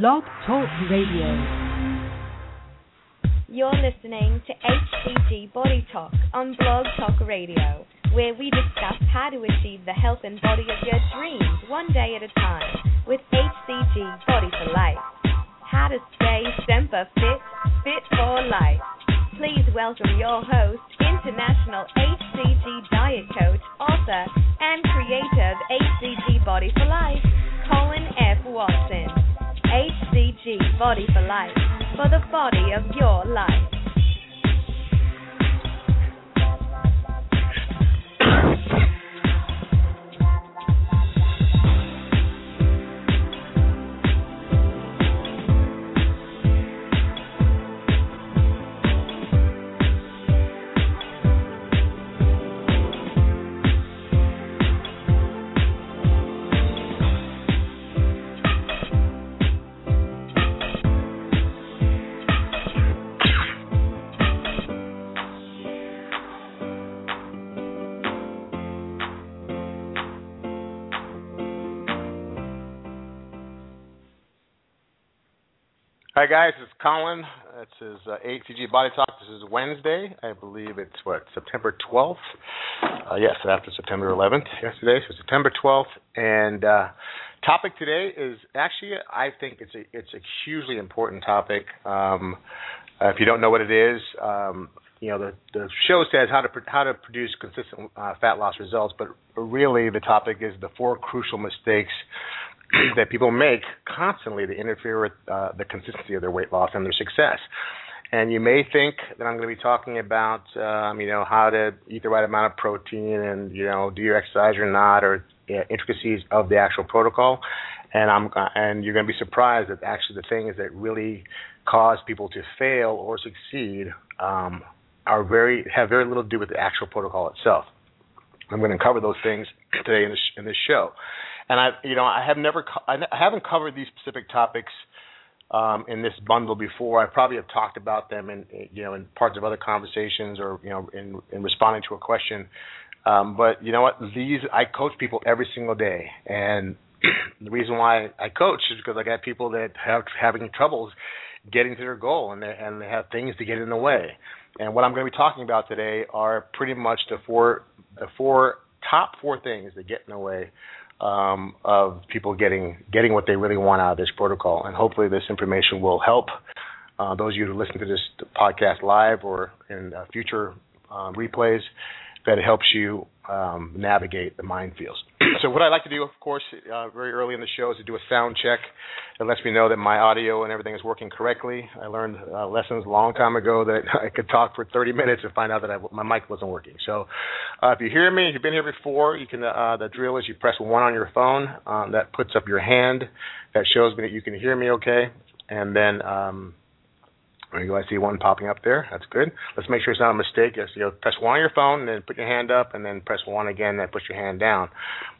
Blog Talk Radio. You're listening to HCG Body Talk on Blog Talk Radio, where we discuss how to achieve the health and body of your dreams one day at a time with HCG Body for Life. How to stay semper fit, fit for life. Please welcome your host, international HCG diet coach, author, and creator of HCG Body for Life, Colin F. Watson. HCG Body for Life, for the body of your life. Hi guys, it's Colin. This is uh, HCG Body Talk. This is Wednesday. I believe it's what September 12th. Uh, yes, after September 11th yesterday, so September 12th. And uh, topic today is actually I think it's a it's a hugely important topic. Um, uh, if you don't know what it is, um, you know the the show says how to how to produce consistent uh, fat loss results, but really the topic is the four crucial mistakes that people make constantly to interfere with uh, the consistency of their weight loss and their success. And you may think that I'm going to be talking about, um, you know, how to eat the right amount of protein and, you know, do you exercise or not, or uh, intricacies of the actual protocol. And I'm and you're going to be surprised that actually the things that really cause people to fail or succeed um, are very have very little to do with the actual protocol itself. I'm going to cover those things today in this in this show and I, you know, I have never, co- I haven't covered these specific topics um, in this bundle before. I probably have talked about them in, you know, in parts of other conversations or you know, in, in responding to a question. Um, but you know what? These I coach people every single day, and the reason why I coach is because I got people that have having troubles getting to their goal, and they and they have things to get in the way. And what I'm going to be talking about today are pretty much the four the four top four things that get in the way um, of people getting getting what they really want out of this protocol. And hopefully, this information will help uh, those of you who listen to this podcast live or in uh, future uh, replays. That it helps you um, navigate the minefields. So, what I like to do, of course, uh, very early in the show is to do a sound check. It lets me know that my audio and everything is working correctly. I learned uh, lessons a long time ago that I could talk for 30 minutes and find out that I, my mic wasn't working. So, uh, if you hear me, if you've been here before, you can. Uh, the drill is you press one on your phone. Um, that puts up your hand. That shows me that you can hear me okay. And then um, there you go. I see one popping up there. That's good. Let's make sure it's not a mistake. Just, you know, press one on your phone, and then put your hand up, and then press one again, and then put your hand down.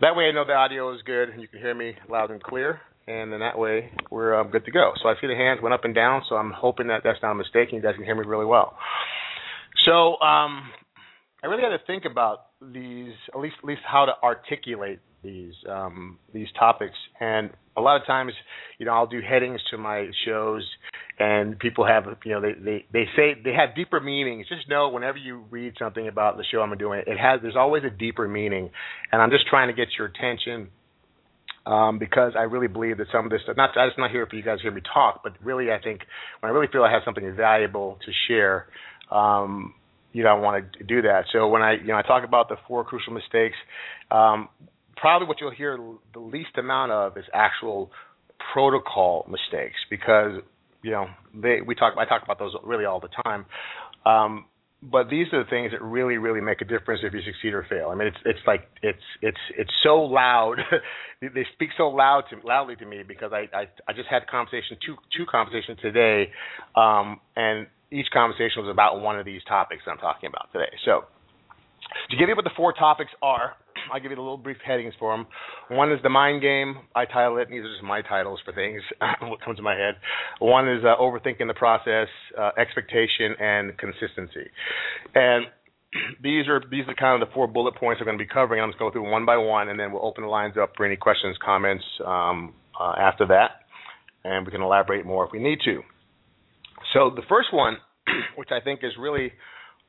That way, I know the audio is good, and you can hear me loud and clear. And then that way, we're um, good to go. So I see the hands went up and down. So I'm hoping that that's not a mistake, and you guys can hear me really well. So um, I really had to think about these, at least at least how to articulate these um, these topics. And a lot of times, you know, I'll do headings to my shows, and people have, you know, they they they say they have deeper meanings. Just know whenever you read something about the show I'm doing, it has there's always a deeper meaning, and I'm just trying to get your attention. Um, because I really believe that some of this stuff, not I'm just not here for you guys to hear me talk, but really I think when I really feel I have something valuable to share, um, you know, I want to do that. So when I, you know, I talk about the four crucial mistakes, um, probably what you'll hear the least amount of is actual protocol mistakes because you know they we talk I talk about those really all the time. Um, but these are the things that really really make a difference if you succeed or fail. I mean it's it's like it's it's it's so loud. they speak so loud to loudly to me because I I, I just had conversation two two conversations today, um, and each conversation was about one of these topics that I'm talking about today. So to give you what the four topics are, I'll give you the little brief headings for them. One is the mind game. I title it. These are just my titles for things. what comes to my head. One is uh, overthinking the process, uh, expectation, and consistency. And these are these are kind of the four bullet points we're going to be covering. I'm just going to go through one by one, and then we'll open the lines up for any questions, comments um, uh, after that. and we can elaborate more if we need to. So the first one, which I think is really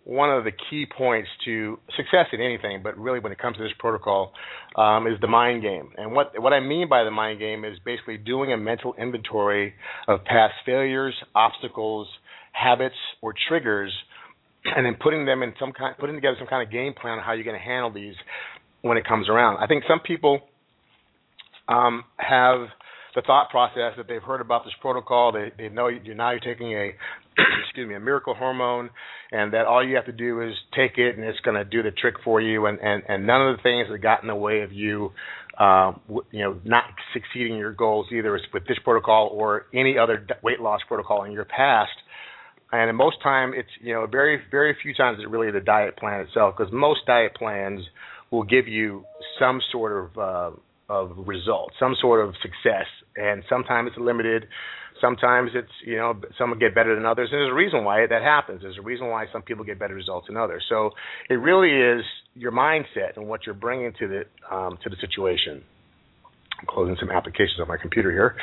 one of the key points to success in anything, but really when it comes to this protocol, um, is the mind game. And what what I mean by the mind game is basically doing a mental inventory of past failures, obstacles, habits, or triggers, and then putting them in some kind, putting together some kind of game plan on how you're going to handle these when it comes around. I think some people um, have the thought process that they've heard about this protocol. They they know you now you're taking a excuse me a miracle hormone, and that all you have to do is take it and it's going to do the trick for you. And and and none of the things that got in the way of you. Uh, you know, not succeeding your goals either with this protocol or any other weight loss protocol in your past. And most time, it's you know very very few times it's really the diet plan itself because most diet plans will give you some sort of uh, of results, some sort of success, and sometimes it's limited. Sometimes it's you know some get better than others, and there's a reason why that happens. There's a reason why some people get better results than others. So it really is your mindset and what you're bringing to the um, to the situation. I'm closing some applications on my computer here.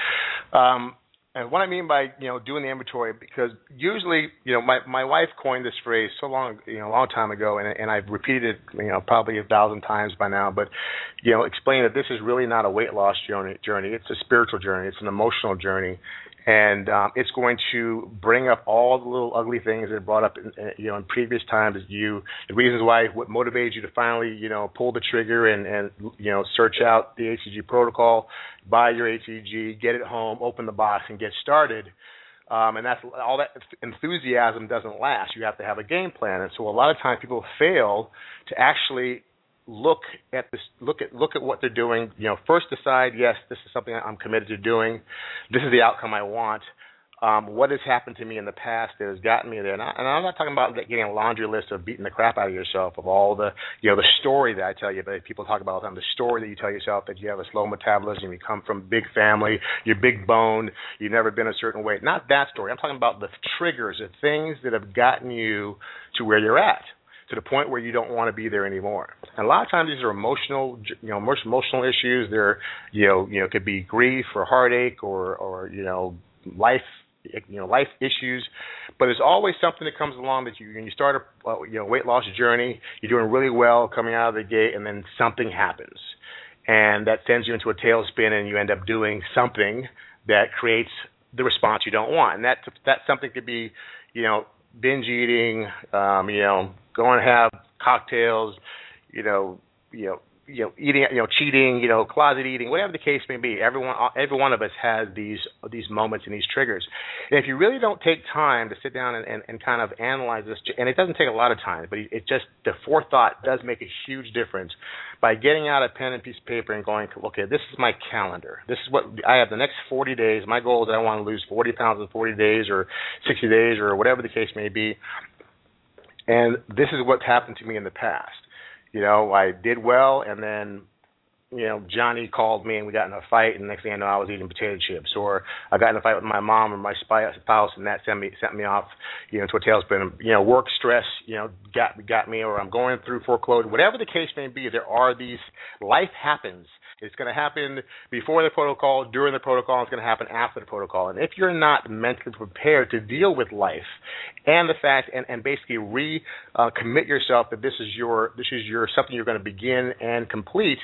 Um, and what I mean by you know doing the inventory, because usually you know my my wife coined this phrase so long you know a long time ago, and and I've repeated it you know probably a thousand times by now. But you know explain that this is really not a weight loss journey. Journey. It's a spiritual journey. It's an emotional journey, and um, it's going to bring up all the little ugly things that brought up in, you know in previous times. You the reasons why what motivated you to finally you know pull the trigger and and you know search out the HCG protocol, buy your HCG, get it home, open the box, and get started. Um, and that's all that enthusiasm doesn't last. You have to have a game plan, and so a lot of times people fail to actually look at this look at look at what they're doing. You know first decide yes this is something i'm committed to doing. This is the outcome i want. Um, what has happened to me in the past that has gotten me there? And, I, and i'm not talking about getting a laundry list of beating the crap out of yourself of all the you know the story that i tell you but people talk about all the time the story that you tell yourself that you have a slow metabolism you come from big family you're big boned you've never been a certain weight not that story. I'm talking about the triggers the things that have gotten you to where you're at to the point where you don't want to be there anymore. And a lot of times these are emotional, you know, emotional issues. They're, you know, you know, it could be grief or heartache or, or you know, life, you know, life issues. But there's always something that comes along that you, when you start a, you know, weight loss journey, you're doing really well coming out of the gate, and then something happens, and that sends you into a tailspin, and you end up doing something that creates the response you don't want. And that that something could be, you know, binge eating, um, you know, going to have cocktails, you know, you know, you know, eating, you know, cheating, you know, closet eating, whatever the case may be. Everyone, every one of us has these these moments and these triggers. And if you really don't take time to sit down and, and, and kind of analyze this, and it doesn't take a lot of time, but it just the forethought does make a huge difference by getting out a pen and piece of paper and going, okay, this is my calendar. This is what I have the next 40 days. My goal is that I want to lose 40 pounds in 40 days or 60 days or whatever the case may be. And this is what's happened to me in the past. You know, I did well, and then you know, Johnny called me and we got in a fight, and next thing I know, I was eating potato chips. Or I got in a fight with my mom or my spouse, and that sent me sent me off, you know, to a tailspin. You know, work stress, you know, got got me, or I'm going through foreclosure. Whatever the case may be, there are these. Life happens, it's going to happen before the protocol, during the protocol, it's going to happen after the protocol. And if you're not mentally prepared to deal with life and the fact and, and basically re uh, yourself that this is your this is your something you're going to begin and complete,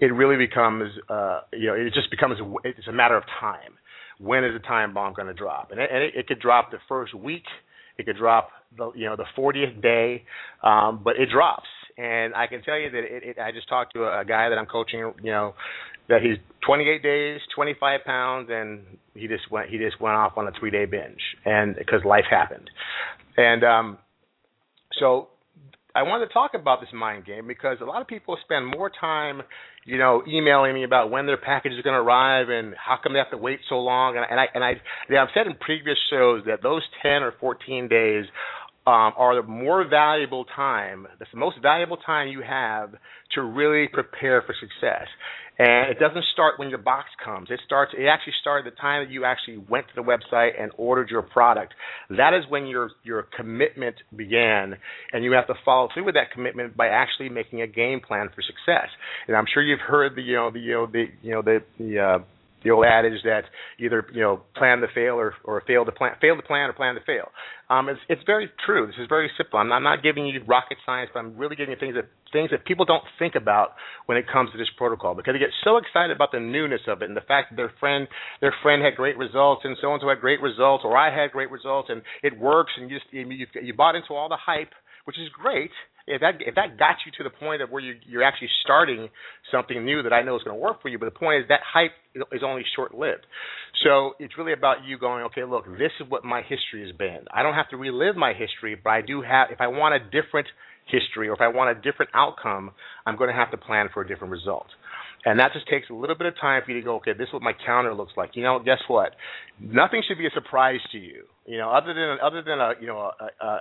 it really becomes uh, you know it just becomes it's a matter of time. When is the time bomb going to drop? And, it, and it, it could drop the first week. It could drop the you know the 40th day, um, but it drops and I can tell you that it, it, I just talked to a, guy that I'm coaching, you know, that he's 28 days, 25 pounds, and he just went he just went off on a three day binge, and because life happened, and um, so I wanted to talk about this mind game because a lot of people spend more time, you know, emailing me about when their package is going to arrive and how come they have to wait so long. And, and I and I, yeah, I've said in previous shows that those 10 or 14 days um, are the more valuable time. That's the most valuable time you have to really prepare for success. And it doesn't start when your box comes. It starts. It actually started the time that you actually went to the website and ordered your product. That is when your your commitment began, and you have to follow through with that commitment by actually making a game plan for success. And I'm sure you've heard the you know the you know the you know the the uh, the old adage that either you know plan to fail or or fail to plan fail to plan or plan to fail. Um, it's it's very true. This is very simple. I'm not, I'm not giving you rocket science, but I'm really giving you things that things that people don't think about when it comes to this protocol because they get so excited about the newness of it and the fact that their friend their friend had great results and so and so had great results or I had great results and it works and you just you, you bought into all the hype, which is great if that if that got you to the point of where you you're actually starting something new that I know is going to work for you, but the point is that hype is only short lived. So it's really about you going, okay, look, this is what my history has been. I don't have to relive my history, but I do have. If I want a different history or if I want a different outcome, I'm going to have to plan for a different result. And that just takes a little bit of time for you to go, okay, this is what my calendar looks like. You know, guess what? Nothing should be a surprise to you. You know, other than other than a you know a, a,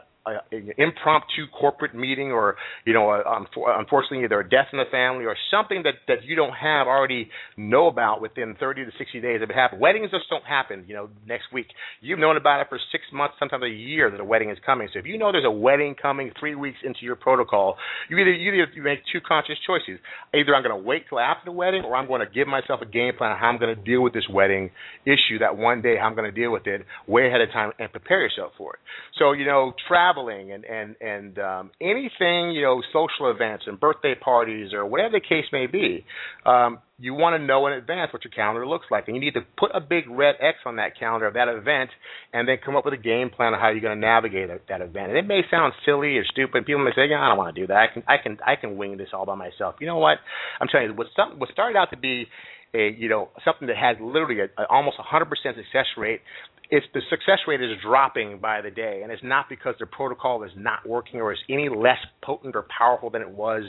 an impromptu corporate meeting or you know a, um, unfortunately either a death in the family or something that that you don't have already know about within 30 to 60 days of it happening. Weddings just don't happen you know next week. You've known about it for six months sometimes a year that a wedding is coming. So if you know there's a wedding coming three weeks into your protocol you either you either make two conscious choices. Either i'm going to wait till after the wedding or i'm going to give myself a game plan on how i'm going to deal with this wedding issue that one day i'm going to deal with it way ahead of time and prepare yourself for it so you know traveling and and and um, anything you know, social events and birthday parties or whatever the case may be, um, you want to know in advance what your calendar looks like, and you need to put a big red X on that calendar of that event, and then come up with a game plan of how you're going to navigate that, that event. And it may sound silly or stupid. People may say, "Yeah, I don't want to do that. I can I can I can wing this all by myself." You know what? I'm telling you, what some what started out to be a you know something that has literally a, a almost 100% success rate it's the success rate is dropping by the day, and it's not because the protocol is not working or is any less potent or powerful than it was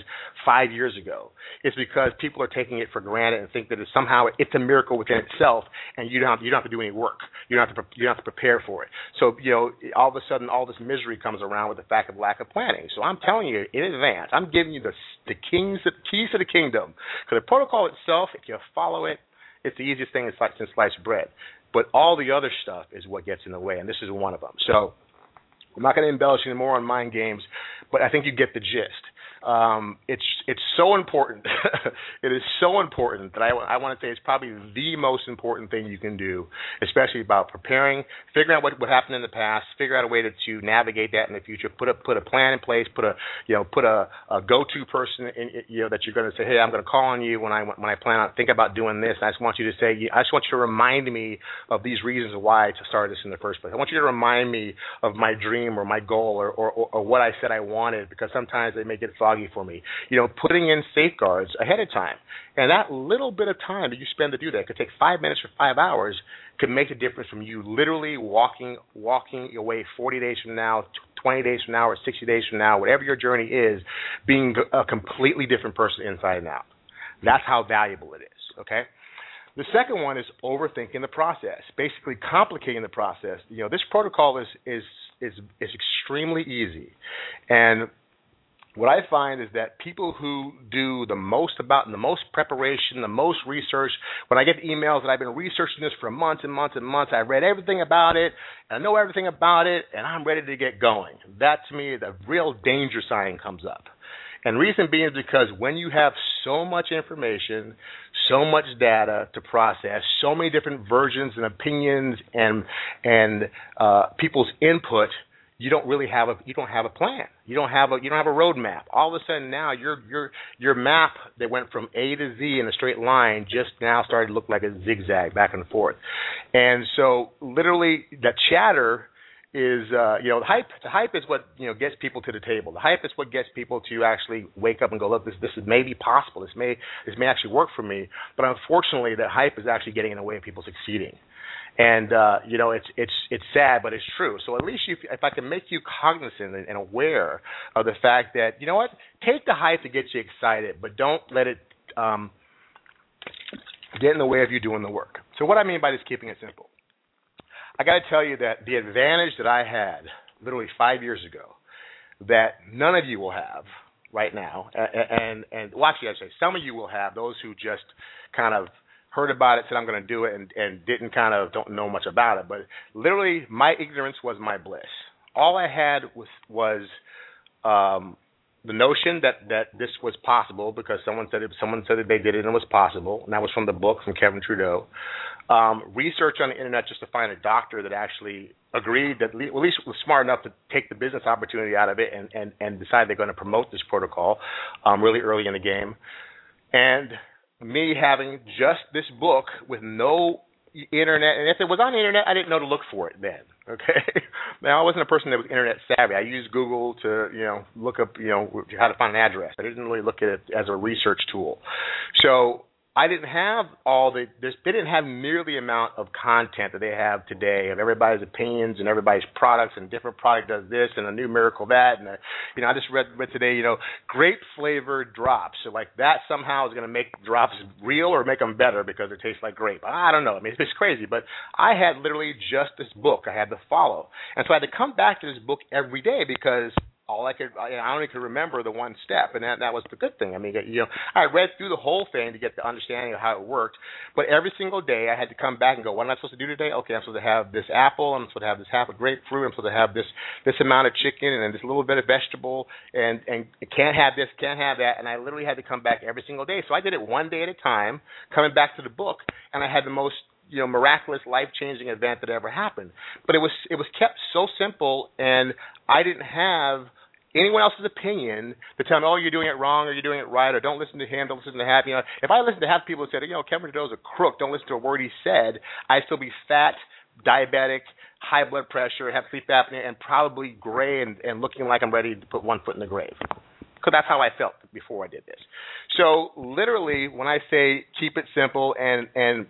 five years ago. It's because people are taking it for granted and think that it's somehow it's a miracle within itself, and you don't have, you don't have to do any work. You don't have to you don't have to prepare for it. So you know, all of a sudden, all this misery comes around with the fact of lack of planning. So I'm telling you in advance, I'm giving you the the kings the keys to the kingdom because the protocol itself, if you follow it, it's the easiest thing since sliced bread. But all the other stuff is what gets in the way, and this is one of them. So I'm not going to embellish any more on mind games, but I think you get the gist um, it's it's so important. it is so important that I, I want to say it's probably the most important thing you can do, especially about preparing, figuring out what what happened in the past, figure out a way to, to navigate that in the future, put a put a plan in place, put a you know put a, a go to person in, you know that you're going to say, hey, I'm going to call on you when I when I plan on think about doing this. I just want you to say, I just want you to remind me of these reasons why to start this in the first place. I want you to remind me of my dream or my goal or or, or, what I said I wanted because sometimes they it foggy for me. You know, putting in safeguards ahead of time. And that little bit of time that you spend to do that could take five minutes or five hours could make a difference from you literally walking walking away 40 days from now, 20 days from now, or 60 days from now, whatever your journey is, being a completely different person inside and out. That's how valuable it is. Okay. The second one is overthinking the process, basically complicating the process. You know, this protocol is is is is extremely easy, and what I find is that people who do the most about the most preparation, the most research, when I get emails that I've been researching this for months and months and months, I've read everything about it, I know everything about it, and I'm ready to get going. That to me, the real danger sign comes up. And reason being is because when you have so much information, so much data to process, so many different versions and opinions and and uh, people's input – you don't really have a you don't have a plan. You don't have a you don't have a roadmap. All of a sudden now your your your map that went from A to Z in a straight line just now started to look like a zigzag back and forth. And so literally the chatter is uh, you know the hype the hype is what you know gets people to the table. The hype is what gets people to actually wake up and go look this this is maybe possible. This may this may actually work for me. But unfortunately, the hype is actually getting in the way of people succeeding and uh, you know it's it's it's sad, but it's true. So at least if I can make you cognizant and, and aware of the fact that you know what, take the hype to get you excited, but don't let it um, get in the way of you doing the work. So what I mean by this, keeping it simple, I got to tell you that the advantage that I had literally five years ago, that none of you will have right now, and and, and well, actually, I'd say some of you will have those who just kind of heard about it, said I'm going to do it, and and didn't kind of don't know much about it. But literally, my ignorance was my bliss. All I had was was um, the notion that that this was possible because someone said it, someone said that they did it and it was possible, and that was from the book from Kevin Trudeau. Um, research on the internet just to find a doctor that actually agreed that at least was smart enough to take the business opportunity out of it and and and decide they're going to promote this protocol um, really early in the game, and me having just this book with no internet, and if it was on the internet, I didn't know to look for it then. Okay, now I wasn't a person that was internet savvy. I used Google to you know look up you know how to find an address. I didn't really look at it as a research tool. So I didn't have all the this, they didn't have nearly the amount of content that they have today of everybody's opinions and everybody's products and different product does this and a new miracle that and a, you know I just read read today you know grape flavored drops. So like that somehow is going to make drops real or make them better because it tastes like grape. I don't know. I mean it's, it's crazy. But I had literally just this book I had to follow. And so I had to come back to this book every day because all I could I only could remember the one step, and that that was the good thing. I mean, you know, I read through the whole thing to get the understanding of how it worked, but every single day I had to come back and go, what am I supposed to do today? Okay, I'm supposed to have this apple, I'm supposed to have this half a grapefruit, I'm supposed to have this this amount of chicken and this little bit of vegetable, and and can't have this, can't have that, and I literally had to come back every single day. So I did it one day at a time, coming back to the book, and I had the most you know miraculous life changing event that ever happened but it was it was kept so simple and i didn't have anyone else's opinion to tell me, oh, you're doing it wrong or you're doing it right or don't listen to him, don't listen to Happy. You know, if I listen to half people who said, you know, Kevin Trudeau's a crook, don't listen to a word he said, I'd still be fat, diabetic, high blood pressure, have sleep apnea, and probably gray and, and looking like I'm ready to put one foot in the grave. Because that's how I felt before I did this. So literally, when I say keep it simple and and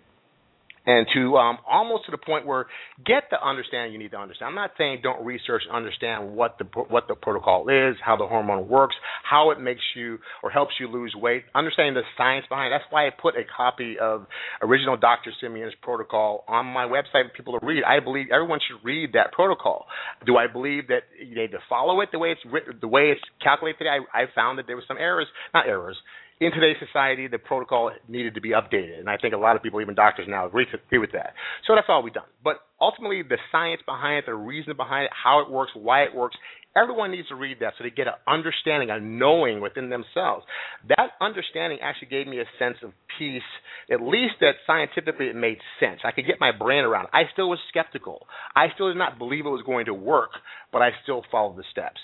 and to um, almost to the point where get the understanding you need to understand. I'm not saying don't research understand what the what the protocol is, how the hormone works, how it makes you or helps you lose weight. Understanding the science behind it. That's why I put a copy of original Dr. Simeons protocol on my website for people to read. I believe everyone should read that protocol. Do I believe that you need to follow it the way it's written, the way it's calculated? I, I found that there were some errors, not errors, in today's society, the protocol needed to be updated, and I think a lot of people, even doctors now, agree, to, agree with that. So that's all we've done. But ultimately, the science behind it, the reason behind it, how it works, why it works, everyone needs to read that so they get an understanding, a knowing within themselves. That understanding actually gave me a sense of peace, at least that scientifically it made sense. I could get my brain around it. I still was skeptical. I still did not believe it was going to work, but I still followed the steps.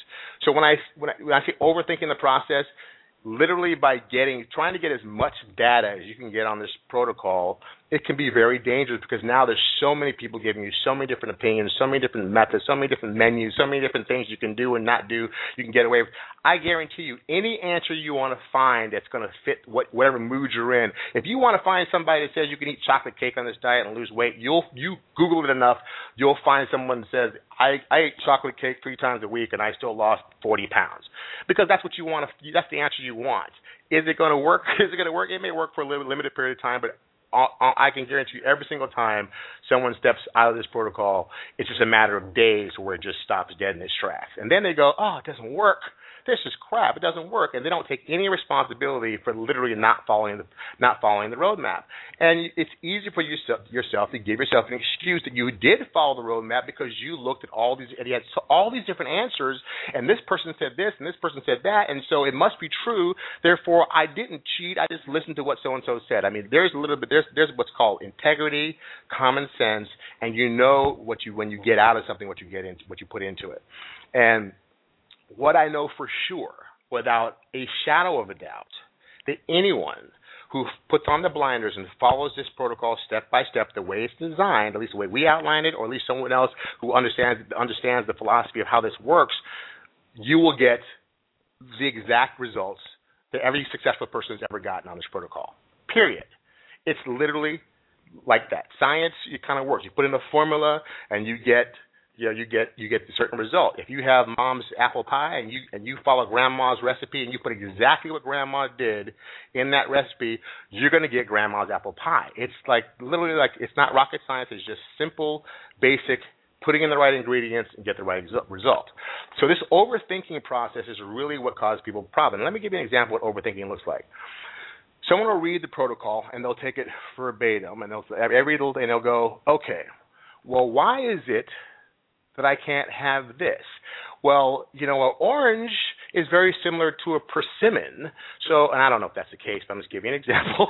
So when I when I, when I say overthinking the process, literally by getting trying to get as much data as you can get on this protocol it can be very dangerous because now there's so many people giving you so many different opinions, so many different methods, so many different menus, so many different things you can do and not do. You can get away with. I guarantee you, any answer you want to find that's going to fit what, whatever mood you're in. If you want to find somebody that says you can eat chocolate cake on this diet and lose weight, you'll you Google it enough, you'll find someone that says I I ate chocolate cake three times a week and I still lost 40 pounds because that's what you want to. That's the answer you want. Is it going to work? Is it going to work? It may work for a limited period of time, but I can guarantee you every single time someone steps out of this protocol, it's just a matter of days where it just stops dead in its tracks. And then they go, oh, it doesn't work this is crap. It doesn't work, and they don't take any responsibility for literally not following the not following the roadmap. And it's easy for yourself yourself to give yourself an excuse that you did follow the roadmap because you looked at all these and you had all these different answers, and this person said this and this person said that, and so it must be true. Therefore, I didn't cheat. I just listened to what so and so said. I mean, there's a little bit there's there's what's called integrity, common sense, and you know what you when you get out of something, what you get into, what you put into it, and what I know for sure, without a shadow of a doubt, that anyone who puts on the blinders and follows this protocol step by step, the way it's designed, at least the way we outline it, or at least someone else who understands understands the philosophy of how this works, you will get the exact results that every successful person has ever gotten on this protocol. Period. It's literally like that. Science, it kind of works. You put in a formula and you get you know, you get you get a certain result. If you have mom's apple pie and you and you follow grandma's recipe and you put exactly what grandma did in that recipe, you're going to get grandma's apple pie. It's like literally like it's not rocket science. It's just simple, basic putting in the right ingredients and get the right result. So this overthinking process is really what causes people problems. Let me give you an example of what overthinking looks like. Someone will read the protocol and they'll take it verbatim and they'll every little and they'll go, okay, well, why is it that I can't have this? Well, you know, an orange is very similar to a persimmon. So, and I don't know if that's the case, but I'm just giving an example.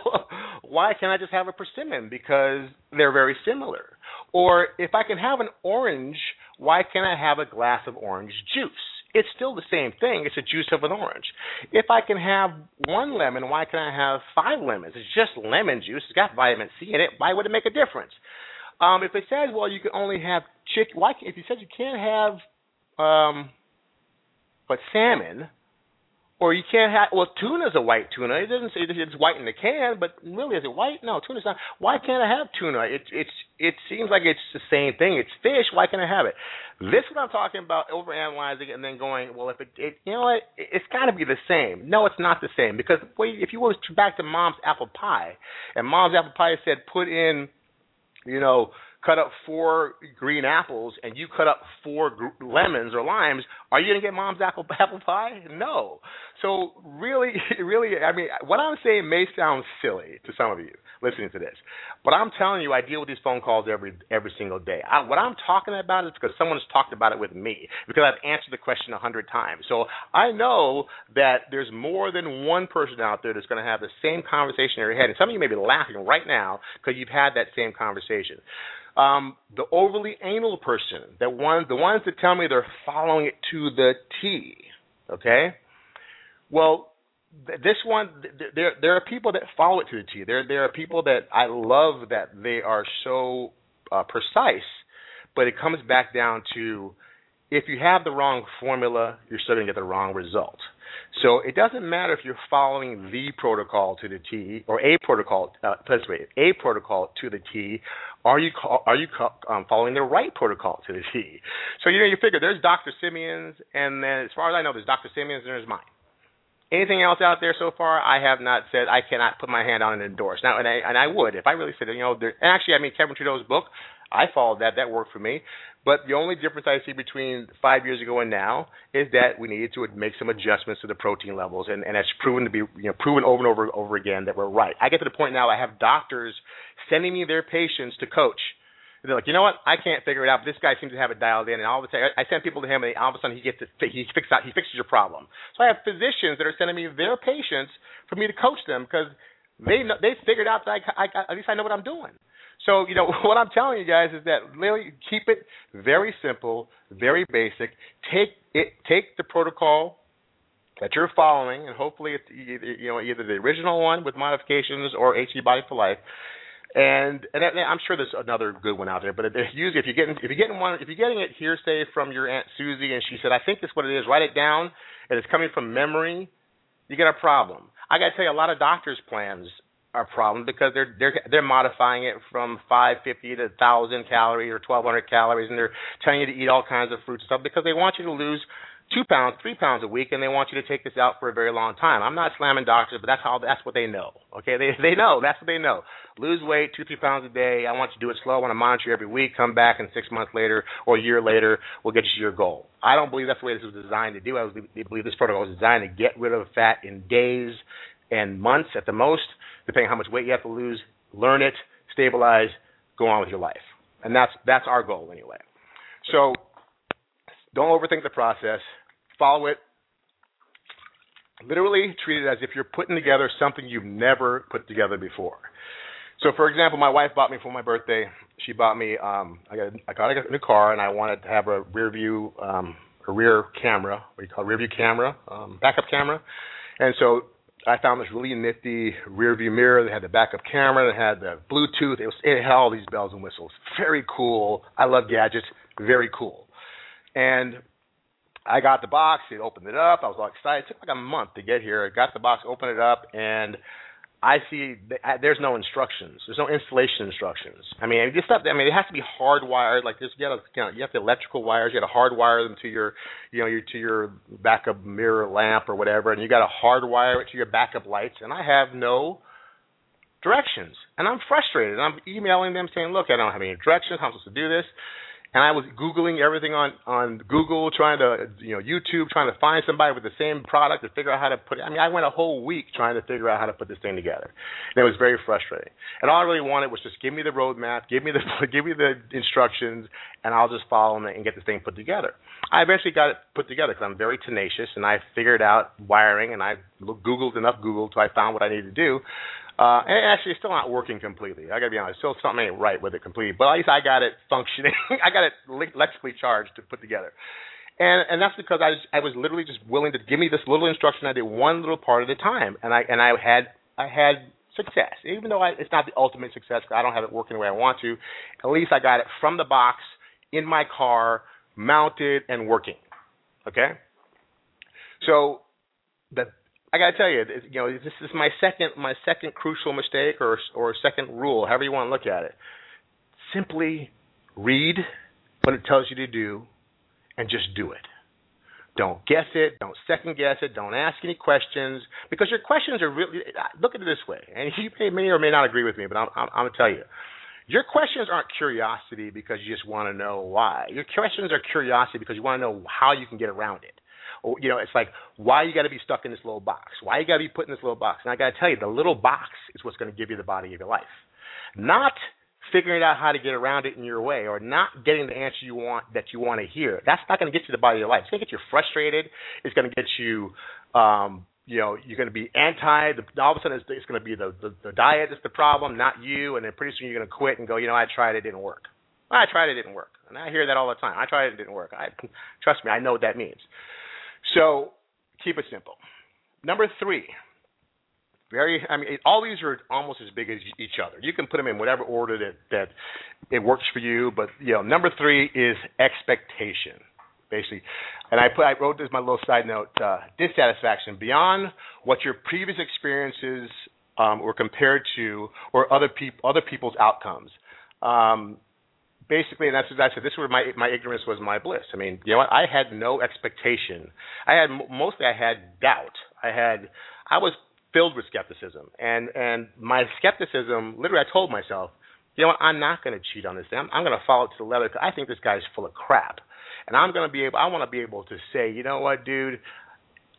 Why can't I just have a persimmon? Because they're very similar. Or if I can have an orange, why can't I have a glass of orange juice? It's still the same thing. It's a juice of an orange. If I can have one lemon, why can't I have five lemons? It's just lemon juice. It's got vitamin C in it. Why would it make a difference? Um, if it says, well, you can only have chicken, why? If you said you can't have, um, but salmon, or you can't have well tuna's a white tuna. It doesn't say it's white in the can but really is it white? No tuna's not. Why can't i have tuna? It it's it seems like it's the same thing. It's fish. Why can't i have it? This is what i'm talking about overanalyzing and then going well if it, it you know what? It, it's got to be the same. No it's not the same. Because if you go back to mom's apple pie and mom's apple pie said put in you know cut up four green apples and you cut up four gr- lemons or limes, are you going to get mom's apple apple pie? No. So really, really, I mean, what I'm saying may sound silly to some of you listening to this, but I'm telling you, I deal with these phone calls every every single day. I, what I'm talking about is because someone's talked about it with me because I've answered the question a hundred times. So I know that there's more than one person out there that's going to have the same conversation in your head, and some of you may be laughing right now because you've had that same conversation. Um, the overly anal person, that one, the ones that tell me they're following it to the T. Okay, well, th- this one, th- there there are people that follow it to the T. There there are people that I love that they are so uh, precise, but it comes back down to if you have the wrong formula, you're still going to get the wrong result. So it doesn't matter if you're following the protocol to the T or a protocol, uh, let's wait, a protocol to the T. Are you are you um, following the right protocol to the T? So you know you figure there's Dr. Simeons, and then as far as I know, there's Dr. Simeons and there's mine. Anything else out there so far? I have not said I cannot put my hand on and endorse. Now, and I and I would if I really said, you know, there, and actually, I mean, Kevin Trudeau's book, I followed that. That worked for me. But the only difference I see between five years ago and now is that we needed to make some adjustments to the protein levels, and and it's proven to be you know proven over and over and over again that we're right. I get to the point now I have doctors sending me their patients to coach they're like, you know what? I can't figure it out. But this guy seems to have it dialed in, and all of a sudden, I send people to him, and all of a sudden, he gets it. He fixes out. He fixes your problem. So I have physicians that are sending me their patients for me to coach them because they know, they figured out that I, I at least I know what I'm doing. So you know what I'm telling you guys is that really keep it very simple, very basic. Take it. Take the protocol that you're following, and hopefully it's either, you know either the original one with modifications or HCG Body for Life and and I'm sure there's another good one out there, but usually if you're getting if you're getting one if you're getting it hearsay from your aunt Susie and she said I think this is what it is, write it down, and it's coming from memory, you get a problem. I got to tell you, a lot of doctors' plans a problem because they're they're they're modifying it from 550 to 1,000 calories or 1,200 calories, and they're telling you to eat all kinds of fruits and stuff because they want you to lose two pounds, three pounds a week, and they want you to take this out for a very long time. I'm not slamming doctors, but that's how that's what they know. Okay, they they know that's what they know. Lose weight, two three pounds a day. I want you to do it slow. I want to monitor you every week. Come back, and six months later or a year later, we'll get you to your goal. I don't believe that's the way this was designed to do. I believe this protocol was designed to get rid of fat in days and months at the most, depending on how much weight you have to lose. Learn it, stabilize, go on with your life, and that's that's our goal anyway. So don't overthink the process. Follow it. Literally treat it as if you're putting together something you've never put together before. So, for example, my wife bought me for my birthday. She bought me. Um, I got I got a new car, and I wanted to have a rear view, um, a rear camera. What do you call it? rear view camera, um, backup camera. And so I found this really nifty rear view mirror that had the backup camera, that had the Bluetooth. It was it had all these bells and whistles. Very cool. I love gadgets. Very cool. And I got the box. It opened it up. I was all excited. It took like a month to get here. I got the box, opened it up, and I see there's no instructions. There's no installation instructions. I mean, this stuff. I mean, it has to be hardwired. Like this, you got you know, you have the electrical wires. You got to hardwire them to your, you know, your to your backup mirror lamp or whatever, and you got to hardwire it to your backup lights. And I have no directions, and I'm frustrated. And I'm emailing them saying, "Look, I don't have any directions. How am I supposed to do this?" And I was googling everything on on Google, trying to you know YouTube, trying to find somebody with the same product to figure out how to put it. I mean, I went a whole week trying to figure out how to put this thing together, and it was very frustrating. And all I really wanted was just give me the roadmap, give me the give me the instructions, and I'll just follow them and get this thing put together. I eventually got it put together because I'm very tenacious, and I figured out wiring, and I googled enough Google till I found what I needed to do. Uh, and actually, it's still not working completely. I gotta be honest, still something ain't right with it completely. But at least I got it functioning. I got it electrically charged to put together. And and that's because I was I was literally just willing to give me this little instruction. I did one little part at a time, and I and I had I had success. Even though I, it's not the ultimate success, because I don't have it working the way I want to. At least I got it from the box in my car, mounted and working. Okay. So the I gotta tell you, you know, this is my second my second crucial mistake or or second rule, however you want to look at it. Simply read what it tells you to do, and just do it. Don't guess it. Don't second guess it. Don't ask any questions because your questions are really. Look at it this way, and you may, or may not agree with me, but I'm, I'm, I'm gonna tell you. Your questions aren't curiosity because you just want to know why. Your questions are curiosity because you want to know how you can get around it you know, it's like why you got to be stuck in this little box? Why you got to be put in this little box? And I got to tell you, the little box is what's going to give you the body of your life, not figuring out how to get around it in your way or not getting the answer you want that you want to hear. That's not going to get you the body of your life. It's going to get you frustrated. It's going to get you. Um, you know, you're going to be anti. The, all of a sudden, it's, it's going to be the, the the diet that's the problem, not you. And then pretty soon you're going to quit and go, you know, I tried it, didn't work. I tried it, didn't work, and I hear that all the time. I tried it didn't work. I trust me, I know what that means. So keep it simple. Number three, very. I mean, all these are almost as big as each other. You can put them in whatever order that that it works for you. But you know, number three is expectation, basically. And I put I wrote this my little side note: uh, dissatisfaction beyond what your previous experiences um, were compared to, or other people other people's outcomes. Um, basically, and that's what I said. This was my my ignorance was my bliss. I mean, you know what? I had no expectation. I had mostly I had doubt. I had I was filled with skepticism, and and my skepticism. Literally, I told myself, you know what? I'm not going to cheat on this thing. I'm, I'm going to follow it to the letter. Cause I think this guy's full of crap, and I'm going to be able. I want to be able to say, you know what, dude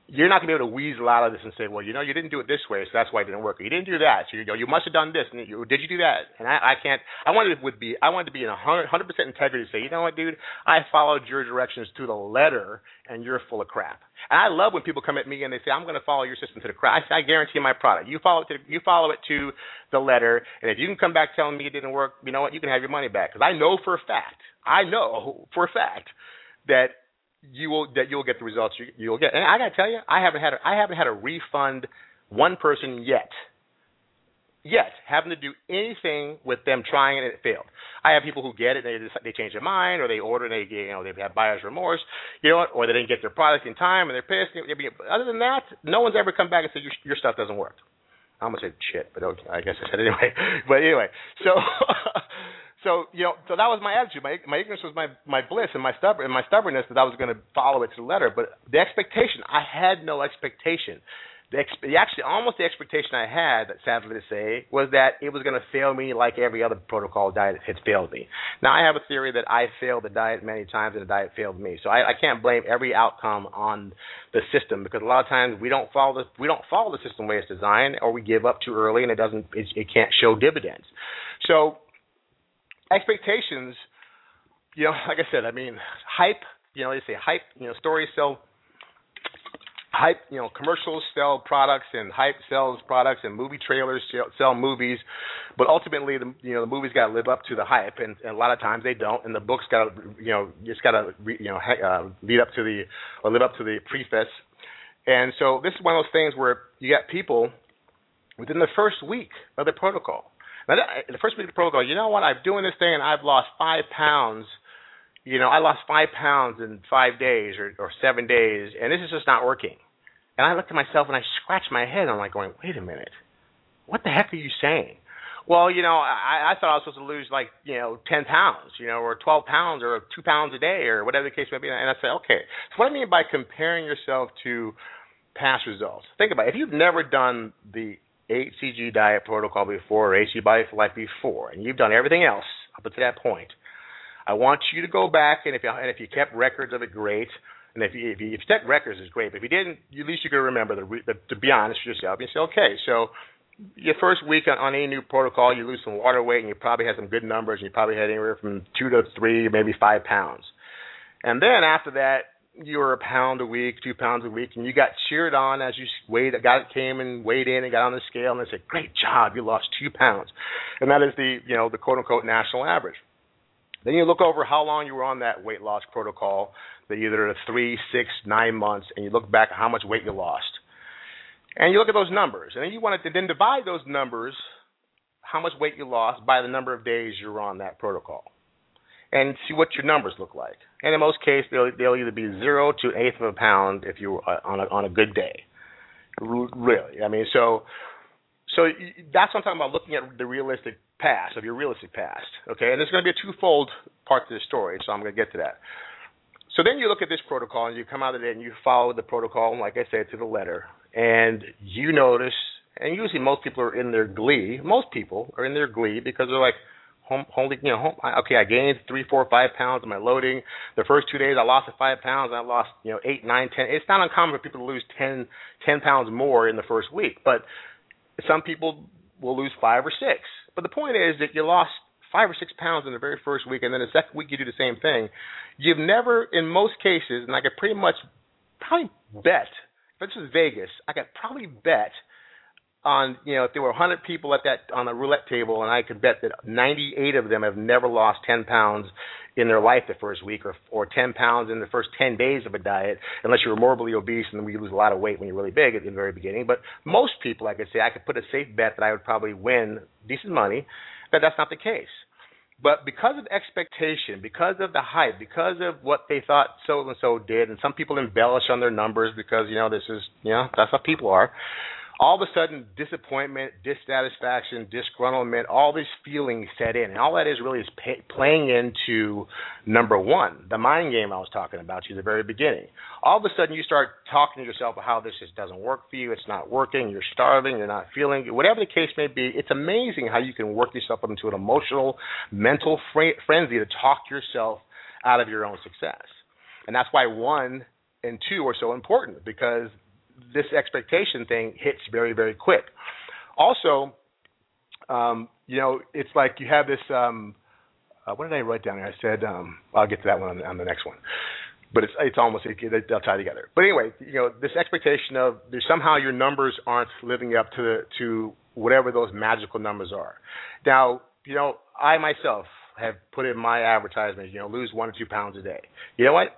you're not going to be able to weasel out of this and say, well, you know, you didn't do it this way, so that's why it didn't work. Or you didn't do that, so you, know, you must have done this. And you, did you do that? And I, I can't. I wanted it would be. I wanted to be in a hundred percent integrity to say, you know what, dude, I followed your directions to the letter, and you're full of crap. And I love when people come at me and they say, I'm going to follow your system to the crap. I, I guarantee my product. You follow it to you follow it to the letter, and if you can come back telling me it didn't work, you know what, you can have your money back because I know for a fact. I know for a fact that you will that you'll get the results you, you'll get. And I got to tell you, I haven't had a, I haven't had a refund one person yet. Yet, having to do anything with them trying it and it failed. I have people who get it, they they change their mind, or they order and they you know they have buyer's remorse, you know, or they didn't get their product in time and they're pissed. Other than that, no one's ever come back and said your, your stuff doesn't work. I almost said shit, but okay, I guess I said anyway. But anyway, so so you know, so that was my attitude. My my ignorance was my my bliss, and my stubborn and my stubbornness that I was going to follow it to the letter. But the expectation, I had no expectation. The, ex- actually almost the expectation I had, sadly to say, was that it was going to fail me like every other protocol diet has failed me. Now I have a theory that I failed the diet many times and the diet failed me, so I, I can't blame every outcome on the system because a lot of times we don't follow the we don't follow the system way it's designed, or we give up too early and it doesn't it, it can't show dividends. So expectations, you know, like I said, I mean, hype, you know, they say hype, you know, stories sell hype, you know, commercials sell products and hype sells products and movie trailers sell movies, but ultimately the you know the movies got to live up to the hype and, and, a lot of times they don't and the books got to you know just got to you know uh, lead up to the or live up to the preface. And so this is one of those things where you got people within the first week of the protocol now, the first week of the protocol, you know what? I'm doing this thing and I've lost five pounds. You know, I lost five pounds in five days or, or seven days, and this is just not working. And I looked at myself and I scratched my head. I'm like, going, wait a minute, what the heck are you saying? Well, you know, I, I thought I was supposed to lose like, you know, 10 pounds, you know, or 12 pounds or two pounds a day or whatever the case may be. And I said, okay. So what I mean by comparing yourself to past results, think about it. If you've never done the HCG diet protocol before or HCG Body for Life before, and you've done everything else up to that point, I want you to go back and if you, and if you kept records of it, great. And if you if you, if you kept records, is great. But if you didn't, at least you can remember the, the to be honest with yourself. You say, okay, so your first week on, on any new protocol, you lose some water weight, and you probably had some good numbers, and you probably had anywhere from two to three, maybe five pounds. And then after that, you were a pound a week, two pounds a week, and you got cheered on as you weighed, got came and weighed in and got on the scale, and they said, "Great job, you lost two pounds," and that is the you know the quote unquote national average. Then you look over how long you were on that weight loss protocol, the either three, six, nine months, and you look back at how much weight you lost, and you look at those numbers, and then you want to then divide those numbers, how much weight you lost by the number of days you were on that protocol and see what your numbers look like. And in most cases, they'll, they'll either be zero to eighth of a pound if you uh, on a on a good day. Really, I mean, so so that's what I'm talking about. Looking at the realistic past of your realistic past. Okay, and there's going to be a twofold part to the story, so I'm going to get to that. So then you look at this protocol and you come out of it and you follow the protocol, like I said, to the letter, and you notice, and usually most people are in their glee. Most people are in their glee because they're like, holding, you know, home, okay, I gained three, four, five pounds in my loading. The first two days I lost five pounds. I lost, you know, eight, nine, ten. It's not uncommon for people to lose ten, ten pounds more in the first week, but some people will lose five or six. But the point is that you lost five or six pounds in the very first week, and then the second week you do the same thing. You've never, in most cases, and I could pretty much probably bet, if this is Vegas, I could probably bet on you know if there were 100 people at that on the roulette table and I could bet that 98 of them have never lost 10 pounds in their life the first week or or 10 pounds in the first 10 days of a diet unless you're morbidly obese and then you lose a lot of weight when you're really big at the very beginning. But most people I could say I could put a safe bet that I would probably win decent money but that's not the case. But because of expectation, because of the hype, because of what they thought so and so did, and some people embellish on their numbers because you know this is you know that's how people are all of a sudden disappointment, dissatisfaction, disgruntlement, all these feelings set in. And all that is really is pay, playing into number one, the mind game I was talking about to you at the very beginning. All of a sudden you start talking to yourself about how this just doesn't work for you, it's not working, you're starving, you're not feeling, whatever the case may be, it's amazing how you can work yourself into an emotional, mental frenzy to talk yourself out of your own success. And that's why one and two are so important because this expectation thing hits very very quick. Also, um, you know, it's like you have this. Um, uh, what did I write down? Here? I said um, I'll get to that one on, on the next one. But it's it's almost they'll tie together. But anyway, you know, this expectation of there's somehow your numbers aren't living up to the, to whatever those magical numbers are. Now, you know, I myself have put in my advertisement, you know, lose one or two pounds a day. You know what?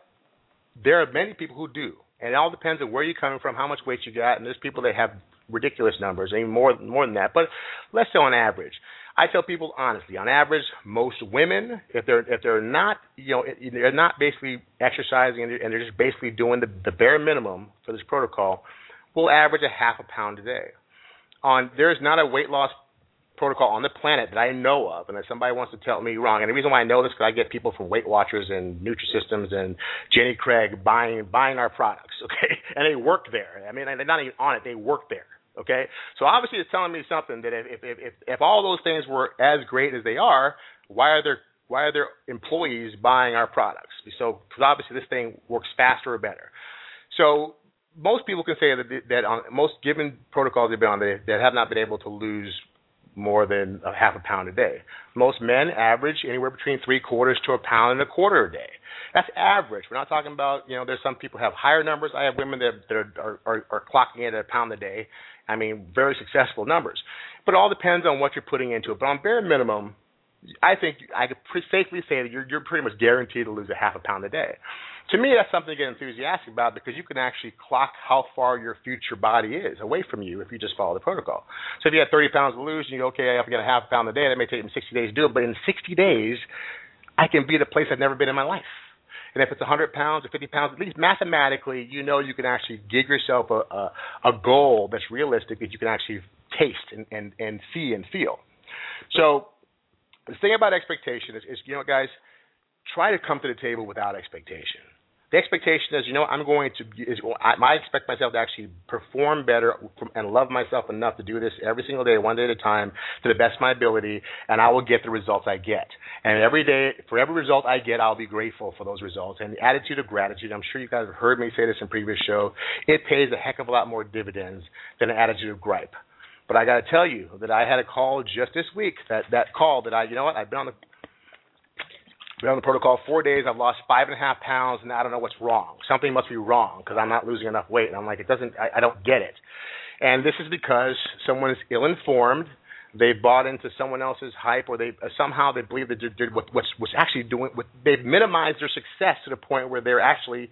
There are many people who do. And it all depends on where you're coming from, how much weight you got, and there's people that have ridiculous numbers, even more more than that. But let's say on average, I tell people honestly, on average, most women, if they're if they're not, you know, they're not basically exercising and they're just basically doing the, the bare minimum for this protocol, will average a half a pound a day. On there's not a weight loss protocol on the planet that I know of, and that somebody wants to tell me wrong. And the reason why I know this is because I get people from Weight Watchers and Nutrisystems and Jenny Craig buying buying our products, okay, and they work there. I mean, they're not even on it; they work there. Okay, so obviously it's telling me something that if if if, if all those things were as great as they are, why are there why are there employees buying our products? So because obviously this thing works faster or better. So most people can say that that on most given protocols they've been on, they, they have not been able to lose more than a half a pound a day. Most men average anywhere between three quarters to a pound and a quarter a day. That's average. We're not talking about you know. There's some people have higher numbers. I have women that, that are, are are clocking in at a pound a day. I mean, very successful numbers. But it all depends on what you're putting into it. But on bare minimum, I think I could pretty safely say that you're you're pretty much guaranteed to lose a half a pound a day to me, that's something to get enthusiastic about because you can actually clock how far your future body is away from you if you just follow the protocol. So if you have 30 pounds to lose and you go, okay, I have to get a half a pound a day, that may take me 60 days to do it, but in 60 days, I can be a place I've never been in my life. And if it's 100 pounds or 50 pounds, at least mathematically, you know you can actually give yourself a, a, a goal that's realistic that you can actually taste and, and, and see and feel. So the thing about expectation is, is, you know, guys, try to come to the table without expectation The expectation is, you know, I'm going to. Is, I, I expect myself to actually perform better and love myself enough to do this every single day, one day at a time, to the best of my ability, and I will get the results I get. And every day, for every result I get, I'll be grateful for those results. And the attitude of gratitude. I'm sure you guys have heard me say this in previous show. It pays a heck of a lot more dividends than an attitude of gripe. But I got to tell you that I had a call just this week. That that call that I, you know what, I've been on the been on the protocol four days. I've lost five and a half pounds, and I don't know what's wrong. Something must be wrong because I'm not losing enough weight. And I'm like, it doesn't. I, I don't get it. And this is because someone is ill-informed. They've bought into someone else's hype, or they somehow they believe that they're what, what's what's actually doing. What, they've minimized their success to the point where they're actually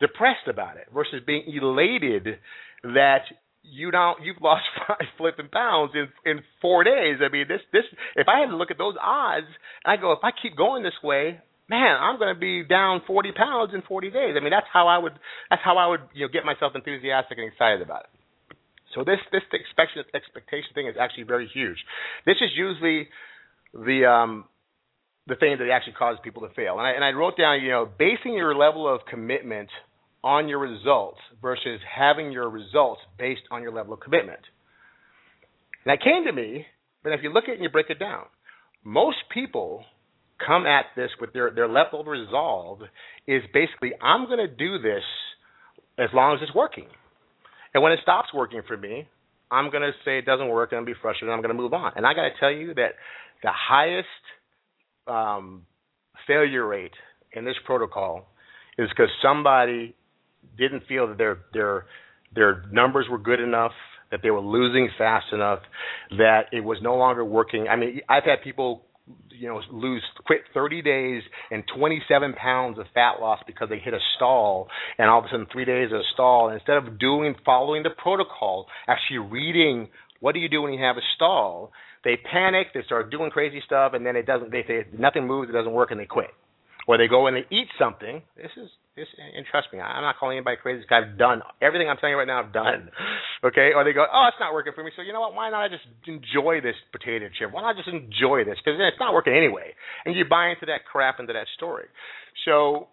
depressed about it, versus being elated that you don't you've lost five flipping pounds in in four days. I mean, this this if I had to look at those odds, I go if I keep going this way, man, I'm going to be down 40 pounds in 40 days. I mean, that's how I would that's how I would you know get myself enthusiastic and excited about it. So this this expectation expectation thing is actually very huge. This is usually the um the thing that actually causes people to fail. And I and I wrote down, you know, basing your level of commitment on your results versus having your results based on your level of commitment. And that came to me, but if you look at it and you break it down, most people come at this with their, their level of resolve is basically, I'm going to do this as long as it's working. And when it stops working for me, I'm going to say it doesn't work and I'm going to be frustrated and I'm going to move on. And I got to tell you that the highest um, failure rate in this protocol is because somebody didn't feel that their their their numbers were good enough, that they were losing fast enough, that it was no longer working. I mean, I've had people you know lose quit 30 days and 27 pounds of fat loss because they hit a stall and all of a sudden 3 days of a stall and instead of doing following the protocol actually reading what do you do when you have a stall they panic they start doing crazy stuff and then it doesn't they say nothing moves it doesn't work and they quit or they go and they eat something this is and trust me, I'm not calling anybody crazy. I've done everything I'm telling you right now. I've done, okay? Or they go, oh, it's not working for me. So you know what? Why not I just enjoy this potato chip? Why not just enjoy this? Because it's not working anyway. And you buy into that crap, into that story. So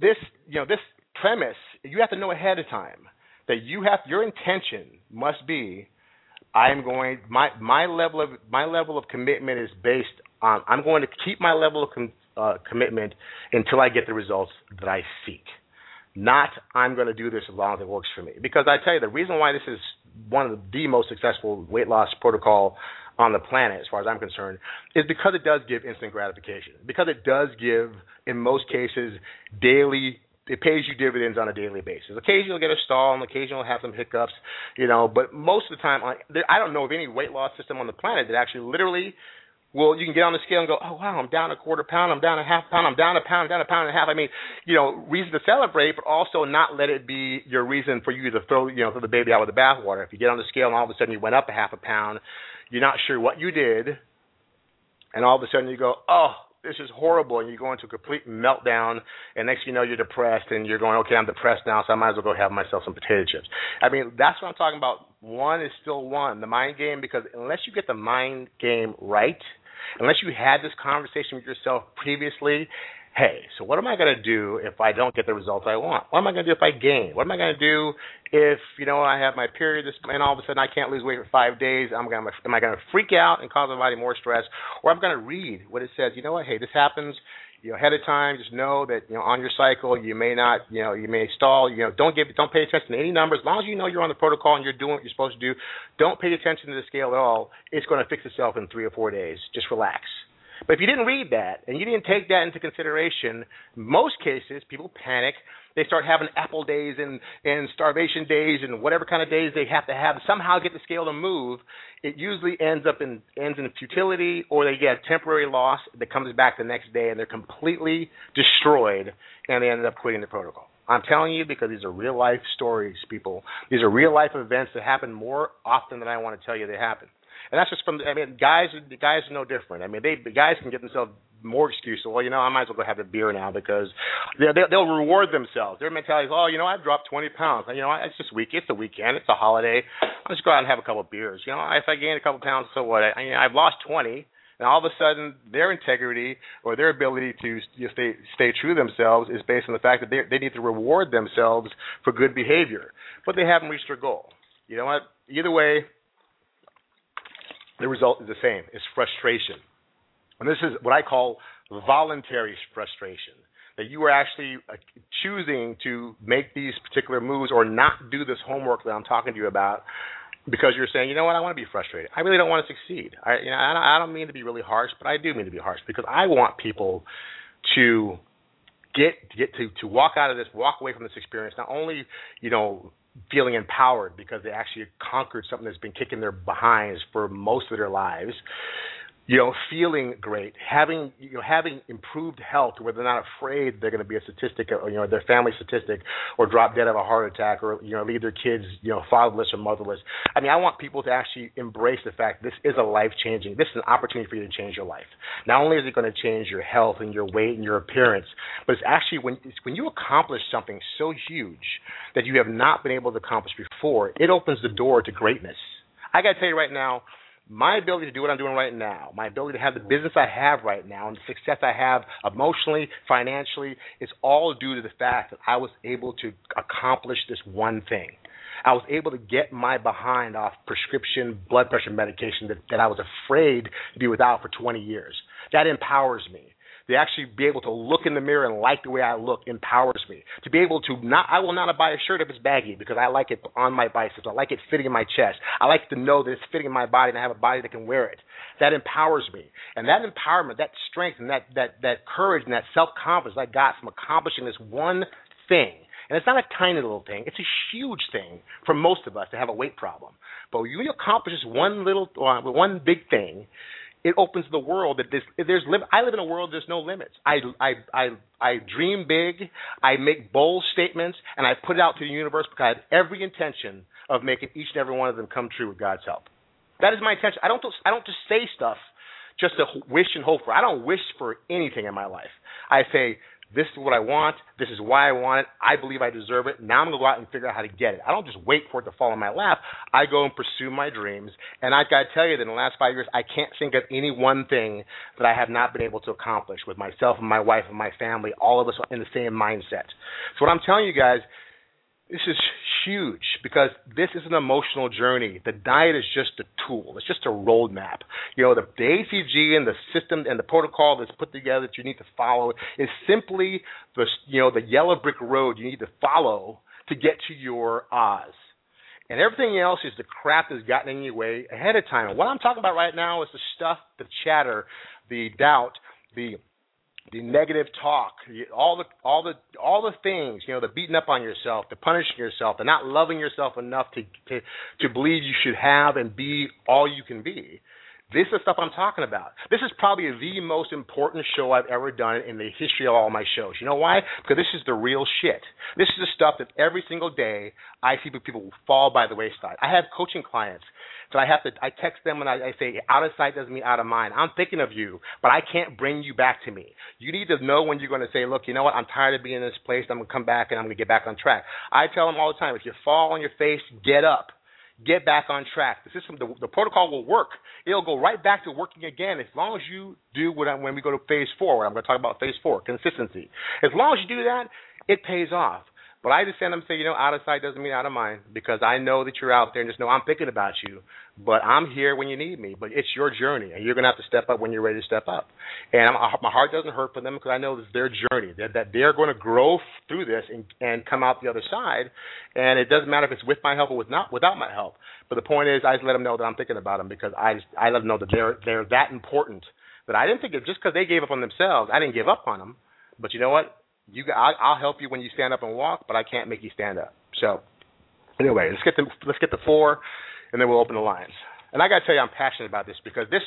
this, you know, this premise, you have to know ahead of time that you have your intention must be I'm going my my level of my level of commitment is based on I'm going to keep my level of com, uh, commitment until I get the results that I seek. Not I'm going to do this as long as it works for me. Because I tell you, the reason why this is one of the most successful weight loss protocol on the planet, as far as I'm concerned, is because it does give instant gratification. Because it does give, in most cases, daily it pays you dividends on a daily basis. Occasionally you'll get a stall, and occasionally you'll have some hiccups, you know. But most of the time, I don't know of any weight loss system on the planet that actually literally well, you can get on the scale and go, oh wow, I'm down a quarter pound, I'm down a half pound, I'm down a pound, I'm down a pound and a half. I mean, you know, reason to celebrate, but also not let it be your reason for you to throw, you know, throw the baby out with the bathwater. If you get on the scale and all of a sudden you went up a half a pound, you're not sure what you did, and all of a sudden you go, oh, this is horrible, and you go into a complete meltdown, and next you know you're depressed, and you're going, okay, I'm depressed now, so I might as well go have myself some potato chips. I mean, that's what I'm talking about. One is still one, the mind game, because unless you get the mind game right – unless you had this conversation with yourself previously, hey, so what am I going to do if I don't get the results I want? What am I going to do if I gain? What am I going to do if you know I have my period this, and all of a sudden I can't lose weight for five days? I'm to, am I going to freak out and cause my body more stress, or I'm going to read what it says? You know what? Hey, this happens you know, ahead of time, just know that you know on your cycle you may not, you know, you may stall. You know, don't give, don't pay attention to any numbers. As long as you know you're on the protocol and you're doing what you're supposed to do, don't pay attention to the scale at all. It's going to fix itself in three or four days. Just relax. But if you didn't read that and you didn't take that into consideration, most cases people panic. They start having apple days and, and starvation days and whatever kind of days they have to have somehow get the scale to move. It usually ends up in ends in futility or they get a temporary loss that comes back the next day and they're completely destroyed and they end up quitting the protocol. I'm telling you because these are real life stories, people. These are real life events that happen more often than I want to tell you they happen and that's just from. I mean, guys, guys are no different. I mean, they the guys can get themselves more excuses. Well, you know, I might as well go have a beer now because they'll, they'll reward themselves. Their mentality is, oh, you know, I've dropped 20 pounds. You know, it's just week. It's a weekend. It's a holiday. I'll just go out and have a couple of beers. You know, if I gain a couple pounds, so what? I, I I've lost 20. and all of a sudden their integrity or their ability to you know, stay stay true to themselves is based on the fact that they they need to reward themselves for good behavior, but they haven't reached their goal. You know what? Either way, the result is the same. It's frustration, and this is what I call voluntary frustration that you are actually uh, choosing to make these particular moves or not do this homework that I'm talking to you about because you're saying, you know what, I want to be frustrated. I really don't want to succeed. I, you know, I don't, I don't mean to be really harsh, but I do mean to be harsh because I want people to get get to to walk out of this, walk away from this experience, not only you know feeling empowered because they actually conquered something that's been kicking their behinds for most of their lives, you know, feeling great, having you know, having improved health, where they're not afraid they're going to be a statistic, or, you know, their family statistic, or drop dead of a heart attack, or you know, leave their kids, you know, fatherless or motherless. I mean, I want people to actually embrace the fact this is a life changing. This is an opportunity for you to change your life. Not only is it going to change your health and your weight and your appearance, but it's actually when it's when you accomplish something so huge that you have not been able to accomplish before, it opens the door to greatness. I got to tell you right now my ability to do what I'm doing right now, my ability to have the mm-hmm. business I have right now, and the success I have emotionally, financially, is all due to the fact that I was able to accomplish this one thing. I was able to get my behind off prescription blood pressure medication that, that I was afraid to be without for 20 years. That empowers me to actually be able to look in the mirror and like the way I look empowers me. To be able to not, I will not buy a shirt if it's baggy because I like it on my biceps. I like it fitting in my chest. I like to know that it's fitting in my body and I have a body that can wear it. That empowers me. And that empowerment, that strength, and that, that, that courage and that self confidence I got from accomplishing this one thing. And it's not a tiny little thing. It's a huge thing for most of us to have a weight problem. But when you accomplish this one little, uh, one big thing, it opens the world that there's, there's I live in a world there's no limits. I I I I dream big. I make bold statements, and I put it out to the universe because I have every intention of making each and every one of them come true with God's help. That is my intention. I don't I don't just say stuff just to wish and hope for. I don't wish for anything in my life. I say this is what I want. This is why I want it. I believe I deserve it. Now I'm going to go out and figure out how to get it. I don't just wait for it to fall in my lap. I go and pursue my dreams. And I've got to tell you that in the last five years, I can't think of any one thing that I have not been able to accomplish with myself and my wife and my family, all of us in the same mindset. So what I'm telling you guys this is huge because this is an emotional journey. The diet is just a tool. It's just a roadmap. You know, the, the HCG and the system and the protocol that's put together that you need to follow is simply the you know the yellow brick road you need to follow to get to your Oz. And everything else is the crap that's gotten in your way ahead of time. And what I'm talking about right now is the stuff, the chatter, the doubt, the the negative talk, all the all the all the things, you know, the beating up on yourself, the punishing yourself, the not loving yourself enough to to to believe you should have and be all you can be. This is the stuff I'm talking about. This is probably the most important show I've ever done in the history of all my shows. You know why? Because this is the real shit. This is the stuff that every single day I see people fall by the wayside. I have coaching clients that I have to, I text them and I, I say, out of sight doesn't mean out of mind. I'm thinking of you, but I can't bring you back to me. You need to know when you're going to say, look, you know what? I'm tired of being in this place. I'm going to come back and I'm going to get back on track. I tell them all the time, if you fall on your face, get up get back on track. The system, the, the, protocol will work. It'll go right back to working again as long as you do what I, when we go to phase four. I'm going to talk about phase four, consistency. As long as you do that, it pays off. But I just send them say, you know, out of sight doesn't mean out of mind because I know that you're out there and just know I'm thinking about you. But I'm here when you need me. But it's your journey, and you're going to have to step up when you're ready to step up. And I'm, my heart doesn't hurt for them because I know it's their journey that, that they're going to grow through this and, and come out the other side. And it doesn't matter if it's with my help or with not without my help. But the point is, I just let them know that I'm thinking about them because I just, I let them know that they're they're that important. That I didn't think of just because they gave up on themselves, I didn't give up on them. But you know what? You I, I'll help you when you stand up and walk, but I can't make you stand up. So anyway, let's get the let's get the four, and then we'll open the lines. And I got to tell you, I'm passionate about this because this,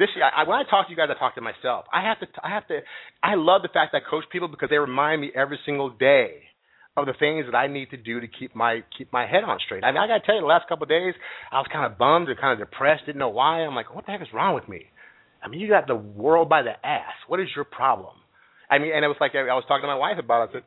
this, I, when I talk to you guys, I talk to myself. I have to, I have to, I love the fact that I coach people because they remind me every single day of the things that I need to do to keep my keep my head on straight. I mean, I got to tell you, the last couple of days, I was kind of bummed and kind of depressed, didn't know why. I'm like, what the heck is wrong with me? I mean, you got the world by the ass. What is your problem? I mean, and it was like I, was talking to my wife about it. I said,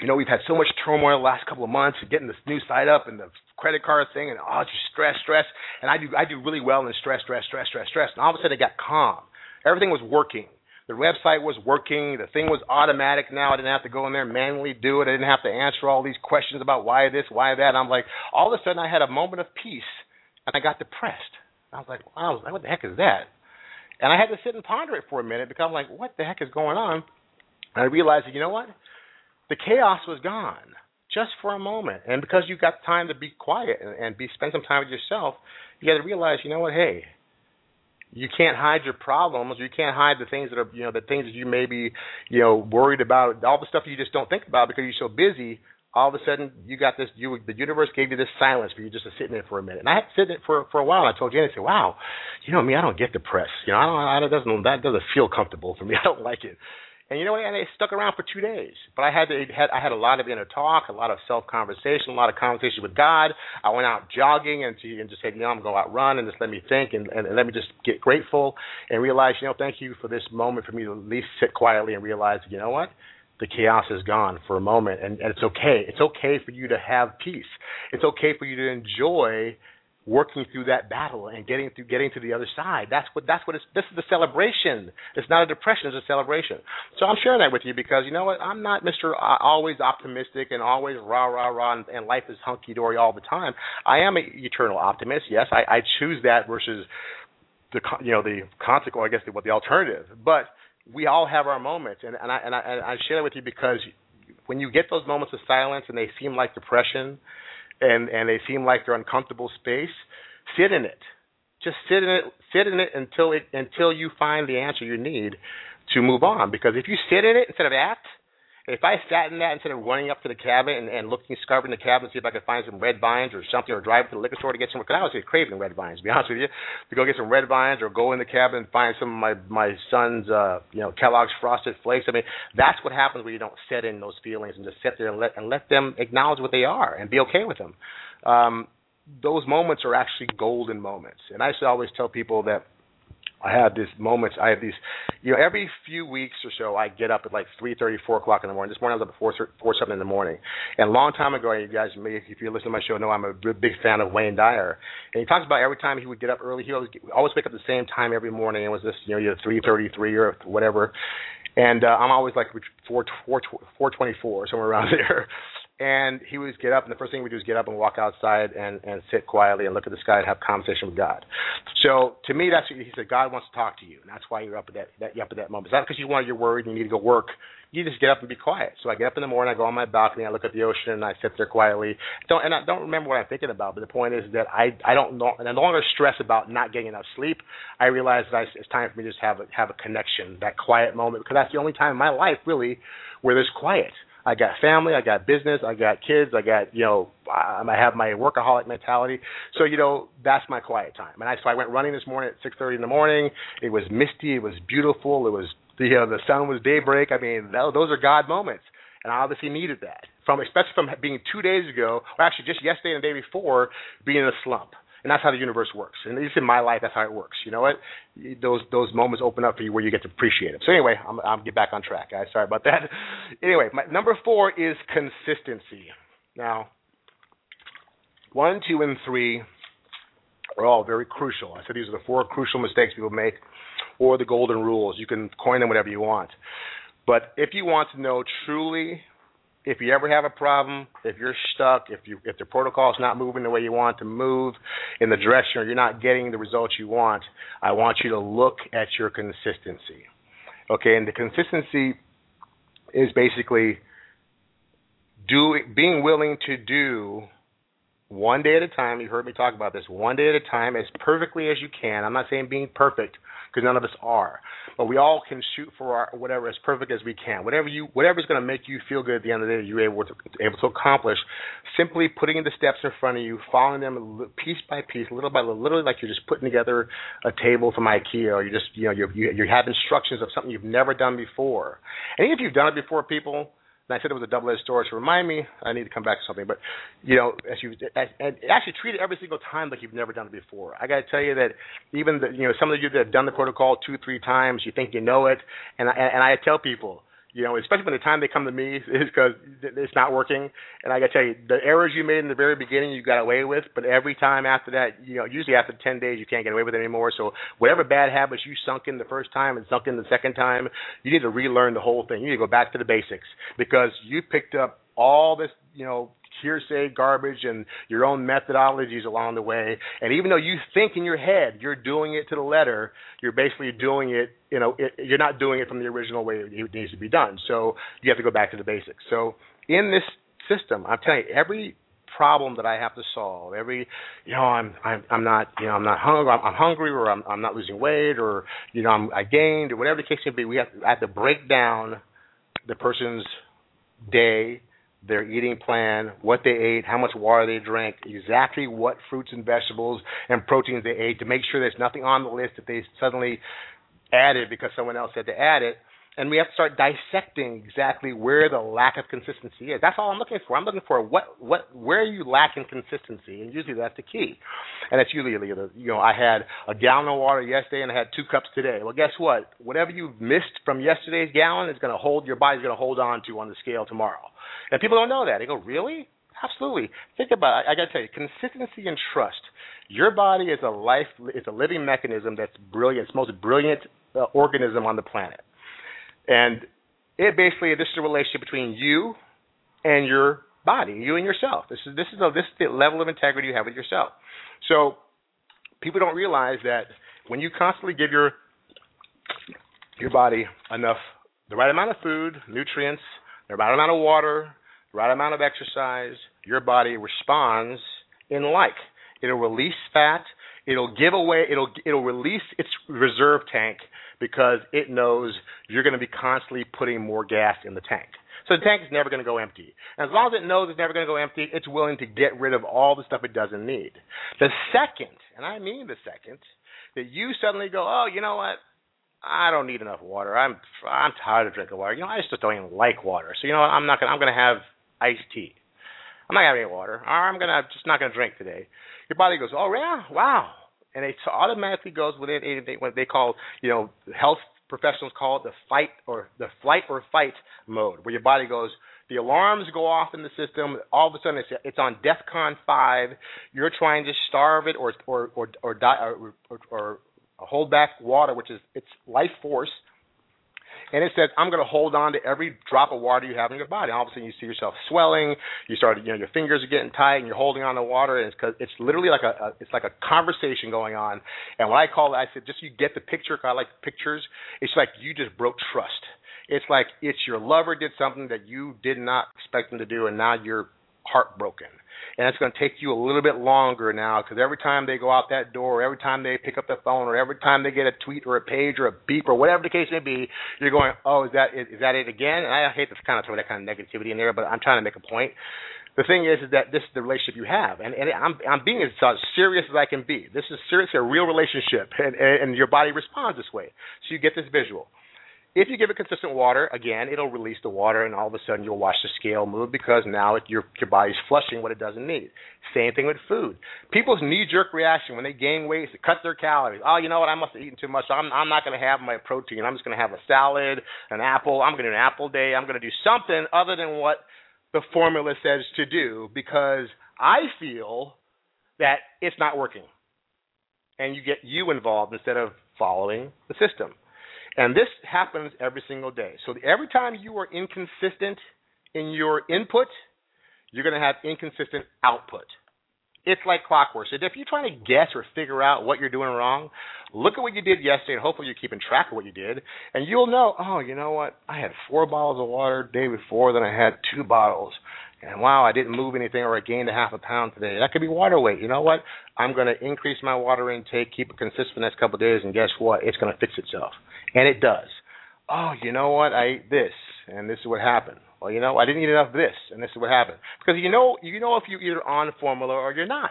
you know, we've had so much turmoil the last couple of months, getting this new site up and the credit card thing, and oh, just stress, stress. And I do I do really well in stress, stress, stress, stress, stress. And all of a sudden, it got calm. Everything was working. The website was working. The thing was automatic now. I didn't have to go in there manually do it. I didn't have to answer all these questions about why this, why that. And I'm like, all of a sudden, I had a moment of peace, and I got depressed. I was like, wow, what the heck is that? And I had to sit and ponder it for a minute because I'm like, what the heck is going on? And I realized that, you know what? The chaos was gone just for a moment. And because you got time to be quiet and, and be spend some time with yourself, you got to realize, you know what? Hey, you can't hide your problems. You can't hide the things that are, you know, the things that you may be, you know, worried about. All the stuff you just don't think about because you're so busy. All of a sudden, you got this. You, the universe gave you this silence for you just to sit in it for a minute. And I had to in it for for a while. I told Jenny, I said, "Wow, you know me, I don't get depressed. You know, I don't. I, that doesn't that doesn't feel comfortable for me. I don't like it." And you know what? And they stuck around for two days. But I had to had I had a lot of inner talk, a lot of self conversation, a lot of conversation with God. I went out jogging and to, and just said, you know, I'm gonna go out run and just let me think and, and, and let me just get grateful and realize, you know, thank you for this moment for me to at least sit quietly and realize, you know what? The chaos is gone for a moment and, and it's okay. It's okay for you to have peace. It's okay for you to enjoy working through that battle and getting through getting to the other side. That's what that's what it's this is the celebration. It's not a depression, it's a celebration. So I'm sharing that with you because you know what? I'm not Mr. Uh, always optimistic and always rah rah rah and, and life is hunky dory all the time. I am an eternal optimist. Yes, I, I choose that versus the you know the consequence. I guess the, what the alternative. But we all have our moments, and and I and I, and I share that with you because when you get those moments of silence and they seem like depression and and they seem like they're uncomfortable space, sit in it. Just sit in it. Sit in it until it until you find the answer you need to move on. Because if you sit in it instead of act, if I sat in that instead of running up to the cabin and, and looking, scrubbing the cabin to see if I could find some red vines or something, or drive to the liquor store to get some, because I was craving red vines, to be honest with you, to go get some red vines or go in the cabin and find some of my my son's, uh, you know, Kellogg's Frosted Flakes. I mean, that's what happens when you don't set in those feelings and just sit there and let and let them acknowledge what they are and be okay with them. Um, those moments are actually golden moments, and I to always tell people that I have these moments. I have these, you know, every few weeks or so, I get up at like three thirty, four o'clock in the morning. This morning I was up at four, four something in the morning. And a long time ago, you guys, may, if you listen to my show, know I'm a big fan of Wayne Dyer. And he talks about every time he would get up early, he always always wake up the same time every morning. It was this, you know, either three thirty three or whatever. And uh, I'm always like four four four twenty four somewhere around there and he would get up, and the first thing we do is get up and walk outside and and sit quietly and look at the sky and have conversation with God. So to me, that's he said God wants to talk to you, and that's why you're up at that, that you're up at that moment. It's not because you want you're worried and you need to go work. You just get up and be quiet. So I get up in the morning, I go on my balcony, I look at the ocean, and I sit there quietly. Don't and I don't remember what I'm thinking about, but the point is that I I don't know, and I no longer stress about not getting enough sleep. I realize that I, it's time for me to just have a, have a connection, that quiet moment, because that's the only time in my life really where there's quiet. I got family, I got business, I got kids, I got you know, I have my workaholic mentality. So you know, that's my quiet time. And I so I went running this morning at 6:30 in the morning. It was misty, it was beautiful, it was you know the sun was daybreak. I mean, those are God moments, and I obviously needed that from especially from being two days ago, or actually just yesterday and the day before, being in a slump and that's how the universe works. And at least in my life, that's how it works. You know what? Those those moments open up for you where you get to appreciate it. So anyway, I'm I'm get back on track, guys. Sorry about that. Anyway, my, number four is consistency. Now, one, two, and three are all very crucial. I said these are the four crucial mistakes people make, or the golden rules. You can coin them whatever you want. But if you want to know truly if you ever have a problem, if you're stuck, if you if the protocol is not moving the way you want to move in the direction or you're not getting the results you want, I want you to look at your consistency. Okay, and the consistency is basically do being willing to do one day at a time. You heard me talk about this. One day at a time, as perfectly as you can. I'm not saying being perfect because none of us are. But we all can shoot for our whatever as perfect as we can. Whatever you whatever's going to make you feel good at the end of the day, you're able to able to accomplish. Simply putting the steps in front of you, following them piece by piece, little by little, literally like you're just putting together a table from IKEA, or you just you know you you have instructions of something you've never done before. And even if you've done it before, people and I said it was a double-edged sword. So remind me, I need to come back to something. But you know, as you as, and actually treat it every single time like you've never done it before. I got to tell you that even the you know some of you that have done the protocol two, three times, you think you know it, and I, and I tell people you know, especially by the time they come to me, is because it's not working. And I got to tell you, the errors you made in the very beginning, you got away with, but every time after that, you know, usually after 10 days, you can't get away with it anymore. So whatever bad habits you sunk in the first time and sunk in the second time, you need to relearn the whole thing. You need to go back to the basics because you picked up all this, you know, hearsay garbage and your own methodologies along the way. And even though you think in your head you're doing it to the letter, you're basically doing it, you know, it, you're not doing it from the original way it needs to be done. So you have to go back to the basics. So in this system, I'm telling you, every problem that I have to solve. Every, you know, I'm I'm I'm not, you know, I'm not hungry. I'm, I'm hungry, or I'm I'm not losing weight, or you know, I'm I gained, or whatever the case may be. We have I have to break down the person's day, their eating plan, what they ate, how much water they drank, exactly what fruits and vegetables and proteins they ate to make sure there's nothing on the list that they suddenly added because someone else had to add it. And we have to start dissecting exactly where the lack of consistency is. That's all I'm looking for. I'm looking for what what where you lack in consistency, and usually that's the key. And that's usually the you know I had a gallon of water yesterday and I had two cups today. Well, guess what? Whatever you missed from yesterday's gallon is going to hold your body's going to hold on to on the scale tomorrow. And people don't know that. They go, really? Absolutely. Think about it. I got to tell you, consistency and trust. Your body is a life, it's a living mechanism that's brilliant. It's the most brilliant uh, organism on the planet. And it basically, this is a relationship between you and your body, you and yourself. This is this is this is the level of integrity you have with yourself. So people don't realize that when you constantly give your your body enough, the right amount of food, nutrients, the right amount of water, the right amount of exercise, your body responds in like. It'll release fat. It'll give away. It'll it'll release its reserve tank because it knows you're going to be constantly putting more gas in the tank. So the tank is never going to go empty. And as long as it knows it's never going to go empty, it's willing to get rid of all the stuff it doesn't need. The second, and I mean the second, that you suddenly go, oh, you know what? I don't need enough water. I'm I'm tired of drinking water. You know, I just don't even like water. So you know, what? I'm not gonna I'm gonna have iced tea. I'm not having any water. I'm gonna just not gonna drink today. Your body goes, oh yeah, wow, and it automatically goes within what they call you know health professionals call it the fight or the flight or fight mode, where your body goes. The alarms go off in the system. All of a sudden, it's it's on DEFCON five. You're trying to starve it or or or or, die, or, or, or hold back water, which is its life force. And it says, I'm going to hold on to every drop of water you have in your body. All of a sudden, you see yourself swelling. You start, you know, your fingers are getting tight, and you're holding on to water. And it's cause it's literally like a, a it's like a conversation going on. And what I call it, I said, just you get the picture. Cause I like pictures. It's like you just broke trust. It's like it's your lover did something that you did not expect them to do, and now you're heartbroken and it's going to take you a little bit longer now because every time they go out that door, every time they pick up the phone, or every time they get a tweet or a page or a beep or whatever the case may be, you're going, oh, is that is, is that it again? And I hate to kind of throw that kind of negativity in there, but I'm trying to make a point. The thing is, is that this is the relationship you have, and, and I'm I'm being as uh, serious as I can be. This is seriously a real relationship, and, and your body responds this way. So you get this visual. If you give it consistent water, again, it'll release the water, and all of a sudden you'll watch the scale move because now it, your your body's flushing what it doesn't need. Same thing with food. People's knee-jerk reaction when they gain weight is to cut their calories. Oh, you know what? I must have eaten too much. I'm I'm not going to have my protein. I'm just going to have a salad, an apple. I'm going to do an apple day. I'm going to do something other than what the formula says to do because I feel that it's not working, and you get you involved instead of following the system. And this happens every single day. So every time you are inconsistent in your input, you're going to have inconsistent output. It's like clockwork. So if you're trying to guess or figure out what you're doing wrong, look at what you did yesterday, and hopefully you're keeping track of what you did, and you'll know. Oh, you know what? I had four bottles of water the day before, then I had two bottles, and wow, I didn't move anything, or I gained a half a pound today. That could be water weight. You know what? I'm going to increase my water intake, keep it consistent the next couple of days, and guess what? It's going to fix itself. And it does. Oh, you know what? I ate this, and this is what happened. Well, you know, I didn't eat enough of this, and this is what happened. Because you know, you know if you're either on formula or you're not.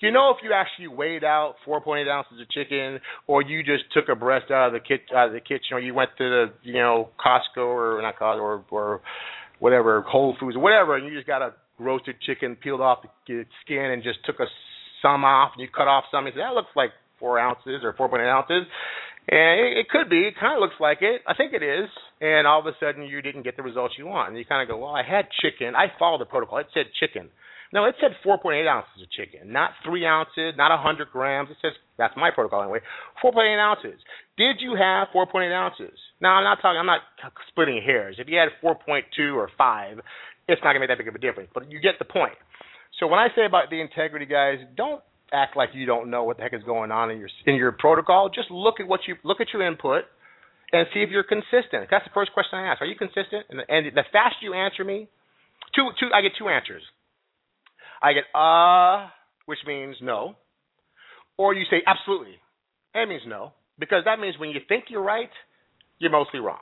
You know if you actually weighed out 4.8 ounces of chicken, or you just took a breast out of the kit out of the kitchen, or you went to the you know Costco or not Costco or or whatever Whole Foods or whatever, and you just got a roasted chicken peeled off the skin and just took a some off, and you cut off some. And said that looks like four ounces or 4.8 ounces. And it, it could be. It kind of looks like it. I think it is. and all of a sudden you didn't get the results you want. And you kind of go, well, I had chicken. I followed the protocol. It said chicken. No, it said 4.8 ounces of chicken, not three ounces, not 100 grams. It says that's my protocol anyway. 4.8 ounces. Did you have 4.8 ounces? Now I'm not talking. I'm not splitting hairs. If you had 4.2 or five, it's not gonna make that big of a difference. But you get the point. So when I say about the integrity, guys, don't act like you don't know what the heck is going on in your in your protocol. Just look at what you look at your input and see if you're consistent. That's the first question I ask. Are you consistent? And, and the faster you answer me, two two I get two answers. I get uh, which means no, or you say absolutely. That means no, because that means when you think you're right, you're mostly wrong.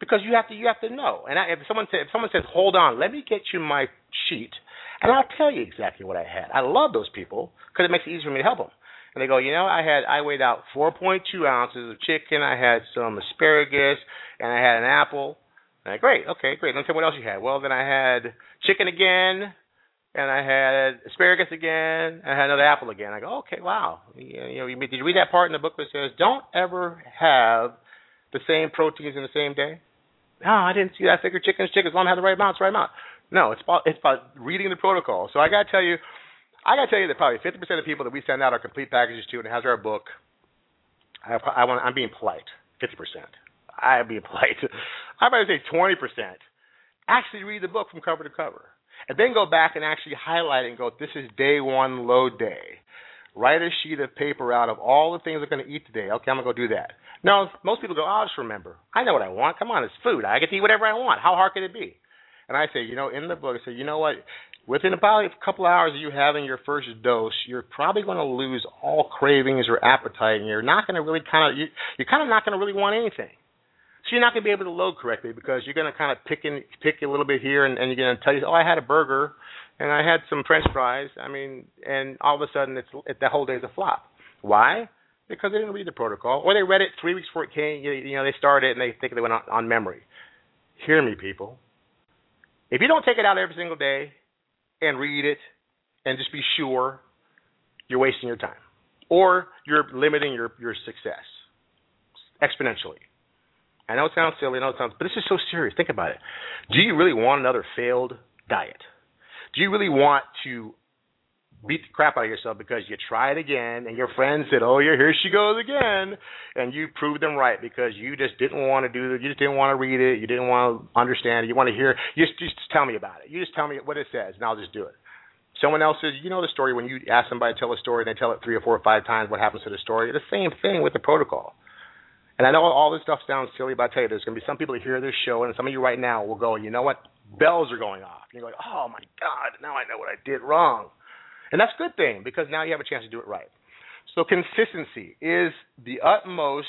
Because you have to you have to know. And I, if someone says if someone says, "Hold on, let me get you my sheet," and I'll tell you exactly what I had. I love those people because it makes it easier for me to help them. And they go, you know, I had I weighed out 4.2 ounces of chicken. I had some asparagus, and I had an apple. And I, great, okay, great. Let me tell you what else you had. Well, then I had chicken again, and I had asparagus again, and I had another apple again. I go, okay, wow. You know, you, did you read that part in the book that says don't ever have the same proteins in the same day? No, I didn't see that. I figured chicken's chicken. As long as I have the right amount, it's the right amount. No, it's about it's about reading the protocol. So I got to tell you, I got to tell you that probably 50% of people that we send out our complete packages to and has our book. I, I want. I'm being polite. 50%. I'm being polite. I might say 20%. Actually, read the book from cover to cover and then go back and actually highlight and go, this is day one load day. Write a sheet of paper out of all the things I'm going to eat today. Okay, I'm going to go do that. No, most people go, oh, I'll just remember. I know what I want. Come on, it's food. I get to eat whatever I want. How hard could it be? And I say, you know, in the book, I say, you know what? Within about a couple of hours of you having your first dose, you're probably going to lose all cravings or appetite, and you're not going to really kind of, you, you're kind of not going to really want anything. So you're not going to be able to load correctly because you're going to kind of pick and pick a little bit here, and, and you're going to tell you, oh, I had a burger, and I had some French fries. I mean, and all of a sudden, it's it, that whole day's a flop. Why? Because they didn't read the protocol, or they read it three weeks before it came. You, you know, they started and they think they went on, on memory. Hear me, people. If you don't take it out every single day and read it and just be sure, you're wasting your time, or you're limiting your your success exponentially. I know it sounds silly, I know it sounds, but this is so serious. Think about it. Do you really want another failed diet? Do you really want to beat the crap out of yourself because you tried again and your friend said, "Oh yeah, here she goes again," and you proved them right because you just didn't want to do it, you just didn't want to read it, you didn't want to understand it, you want to hear. You just just tell me about it. You just tell me what it says, and I'll just do it. Someone else says, you know the story when you ask somebody to tell a story and they tell it three or four or five times. What happens to the story? The same thing with the protocol. And I know all this stuff sounds silly, but I tell you, there's going to be some people that hear this show, and some of you right now will go, you know what? Bells are going off. And you're like, oh my God, now I know what I did wrong. And that's a good thing because now you have a chance to do it right. So consistency is the utmost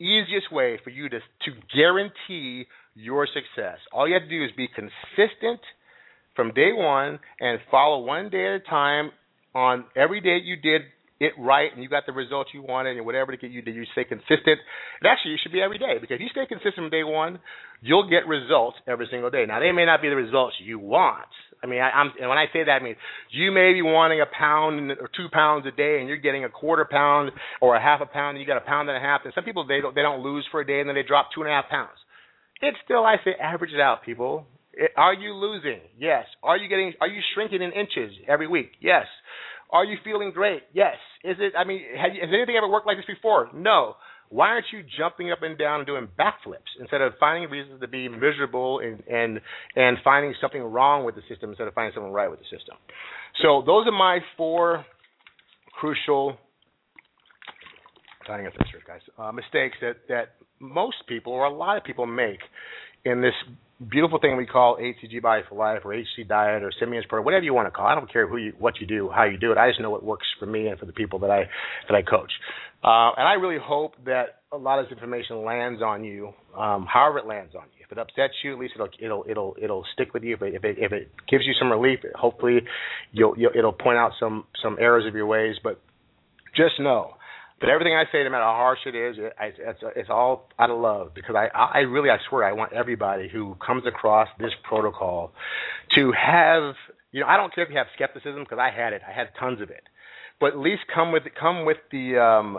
easiest way for you to to guarantee your success. All you have to do is be consistent from day one and follow one day at a time on every day you did it right and you got the results you wanted and whatever to get you did you stay consistent. And actually you should be every day because if you stay consistent from day one, you'll get results every single day. Now they may not be the results you want. I mean, I, I'm, and when I say that, I mean you may be wanting a pound or two pounds a day, and you're getting a quarter pound or a half a pound, and you got a pound and a half. And some people they don't they don't lose for a day, and then they drop two and a half pounds. It's still, I say, average it out, people. It, are you losing? Yes. Are you getting? Are you shrinking in inches every week? Yes. Are you feeling great? Yes. Is it? I mean, has anything ever worked like this before? No. Why aren't you jumping up and down and doing backflips instead of finding reasons to be miserable and and and finding something wrong with the system instead of finding something right with the system? So those are my four crucial get this guys. Uh, mistakes that that most people or a lot of people make in this beautiful thing we call HCG Body for Life or HC Diet or Simeons Program, whatever you want to call. it. I don't care who you, what you do, how you do it. I just know what works for me and for the people that I that I coach. Uh, and I really hope that a lot of this information lands on you, um, however it lands on you. If it upsets you, at least it'll it'll it'll it'll stick with you. If it if it, if it gives you some relief, hopefully you'll, you'll it'll point out some some errors of your ways. But just know but everything I say, no matter how harsh it is, it, it's it's all out of love because I I really I swear I want everybody who comes across this protocol to have you know I don't care if you have skepticism because I had it I had tons of it, but at least come with come with the um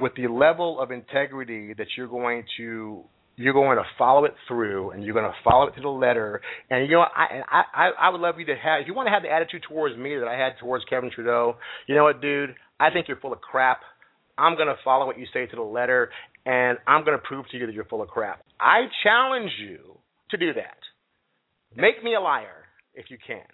with the level of integrity that you're going to you're going to follow it through and you're going to follow it to the letter. And you know, I I I would love you to have if you want to have the attitude towards me that I had towards Kevin Trudeau. You know what, dude? I think you're full of crap. I'm going to follow what you say to the letter, and I'm going to prove to you that you're full of crap. I challenge you to do that. Make me a liar if you can.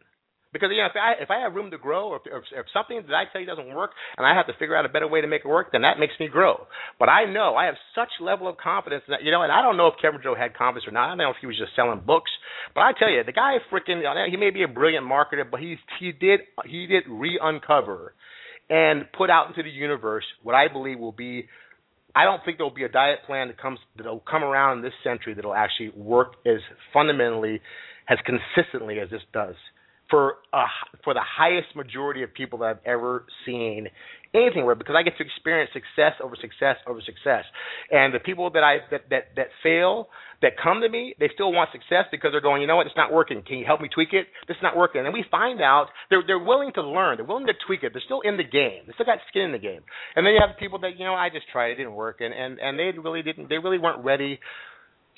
Because you know, if I if I have room to grow, or if, or if something that I tell you doesn't work, and I have to figure out a better way to make it work, then that makes me grow. But I know I have such level of confidence that you know, and I don't know if Kevin Joe had confidence or not. I don't know if he was just selling books, but I tell you, the guy freaking he may be a brilliant marketer, but he he did he did re-uncover and put out into the universe what I believe will be I don't think there'll be a diet plan that comes that'll come around in this century that'll actually work as fundamentally as consistently as this does. For a, for the highest majority of people that I've ever seen anything where because I get to experience success over success over success. And the people that I that that that fail that come to me, they still want success because they're going, you know what, it's not working. Can you help me tweak it? This is not working. And we find out they're they're willing to learn. They're willing to tweak it. They're still in the game. They still got skin in the game. And then you have people that, you know, I just tried, it didn't work and and and they really didn't they really weren't ready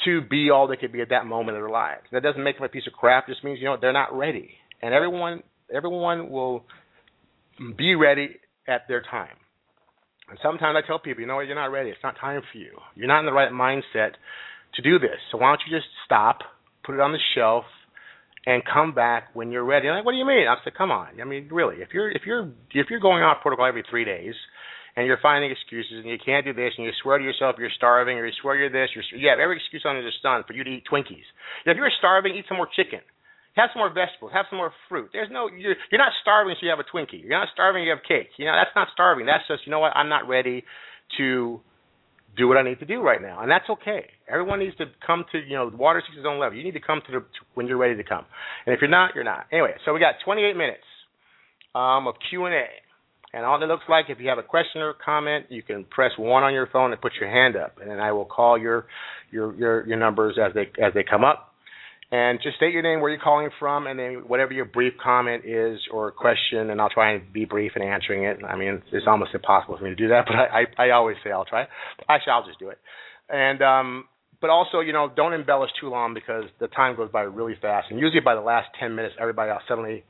to be all they could be at that moment of their lives. That doesn't make them a piece of crap. It just means you know they're not ready, and everyone everyone will be ready at their time. And sometimes I tell people, you know what, you're not ready. It's not time for you. You're not in the right mindset to do this. So why don't you just stop, put it on the shelf, and come back when you're ready. like, what do you mean? I said, come on. I mean, really, if you're if you're if you're going off protocol every three days, and you're finding excuses and you can't do this and you swear to yourself you're starving or you swear you're this, you're you have every excuse under the sun for you to eat Twinkies. If you're starving, eat some more chicken. Have some more vegetables. Have some more fruit. There's no you're you're not starving so you have a Twinkie. You're not starving you have cake. You know that's not starving. That's just you know what I'm not ready to do what I need to do right now, and that's okay. Everyone needs to come to you know water seeks its own level. You need to come to the to when you're ready to come, and if you're not, you're not. Anyway, so we got 28 minutes um, of Q and A. And all it looks like, if you have a question or comment, you can press one on your phone and put your hand up, and then I will call your your your, your numbers as they as they come up. And just state your name, where you're calling from, and then whatever your brief comment is or question, and I'll try and be brief in answering it. I mean, it's almost impossible for me to do that, but I I, I always say I'll try. Actually, I'll just do it. And um, but also, you know, don't embellish too long because the time goes by really fast, and usually by the last ten minutes, everybody else suddenly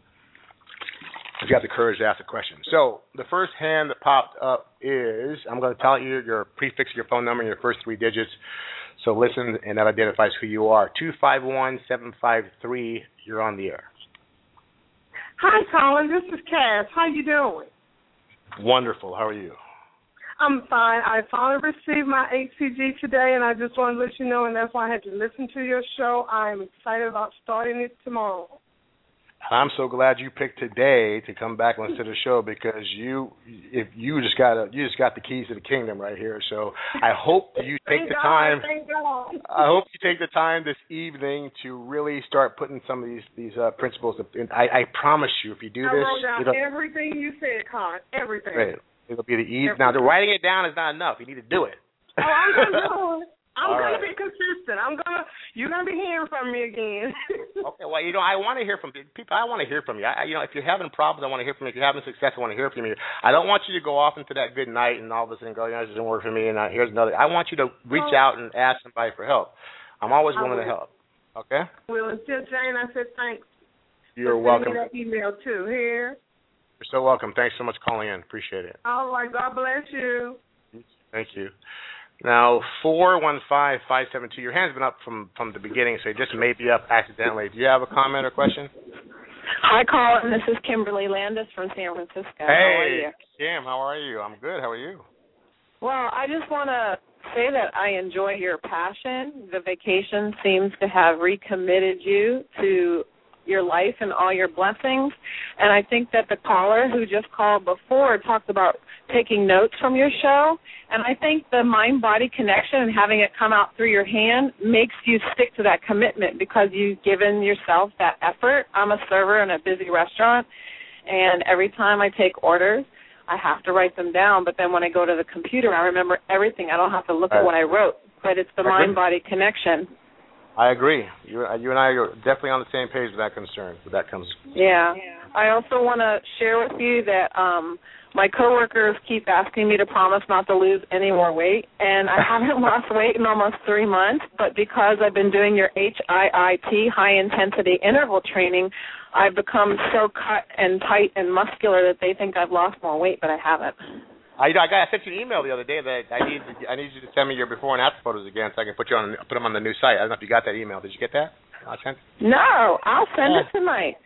you have the courage to ask a question. So the first hand that popped up is I'm going to tell you your prefix, your phone number, and your first three digits. So listen, and that identifies who you are. Two five one seven five three. You're on the air. Hi, Colin. This is Cass. How you doing? Wonderful. How are you? I'm fine. I finally received my HCG today, and I just want to let you know, and that's why I had to listen to your show. I'm excited about starting it tomorrow. I'm so glad you picked today to come back and listen to the show because you, if you just got a, you just got the keys to the kingdom right here. So I hope you take the time. I hope you take the time this evening to really start putting some of these these uh, principles. In. I, I promise you, if you do I this, wrote down everything you said, Con. Everything. Right. It'll be the eve. Now, the writing it down is not enough. You need to do it. Oh, I'm gonna do it. I'm All gonna right. be consistent. I'm gonna you're gonna be hearing from me again. Okay, well, you know, I want to hear from people. I want to hear from you. I, you know, if you're having problems, I want to hear from you. If you're having success, I want to hear from you. I don't want you to go off into that good night and all of a sudden go, you know, this doesn't work for me, and uh, here's another. I want you to reach Oh. out and ask somebody for help. I'm always willing to help. Okay? well, tell Jane I said thanks. You're welcome. me that email too. Here. You're so welcome. Thanks so much for calling in. Appreciate it. All right. God bless you. Thank you. Now, four one five five seven two. Your hand's been up from from the beginning, so it just may be up accidentally. Do you have a comment or question? Hi, Colin. This is Kimberly Landis from San Francisco. How are hey, you? Kim, how are you? I'm good. How are you? Well, I just want to say that I enjoy your passion. The vacation seems to have recommitted you to your life and all your blessings. And I think that the caller who just called before talked about taking notes from your show. And I think the mind body connection and having it come out through your hand makes you stick to that commitment because you've given yourself that effort. I'm a server in a busy restaurant, and every time I take orders, I have to write them down. But then when I go to the computer, I remember everything. I don't have to look at what I wrote. But it's the mind body connection. I agree. You, you and I are definitely on the same page with that concern. With that comes. Yeah. I also want to share with you that um my coworkers keep asking me to promise not to lose any more weight, and I haven't lost weight in almost three months. But because I've been doing your HIIT, high intensity interval training, I've become so cut and tight and muscular that they think I've lost more weight, but I haven't. I, I got I sent you an email the other day that I need I need you to send me your before and after photos again so I can put you on put them on the new site. I don't know if you got that email. Did you get that? I sent. No, I'll send it tonight.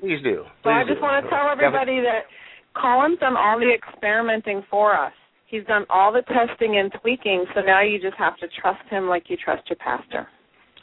Please do. So I just do. want to tell everybody that Colin's done all the experimenting for us. He's done all the testing and tweaking, so now you just have to trust him like you trust your pastor.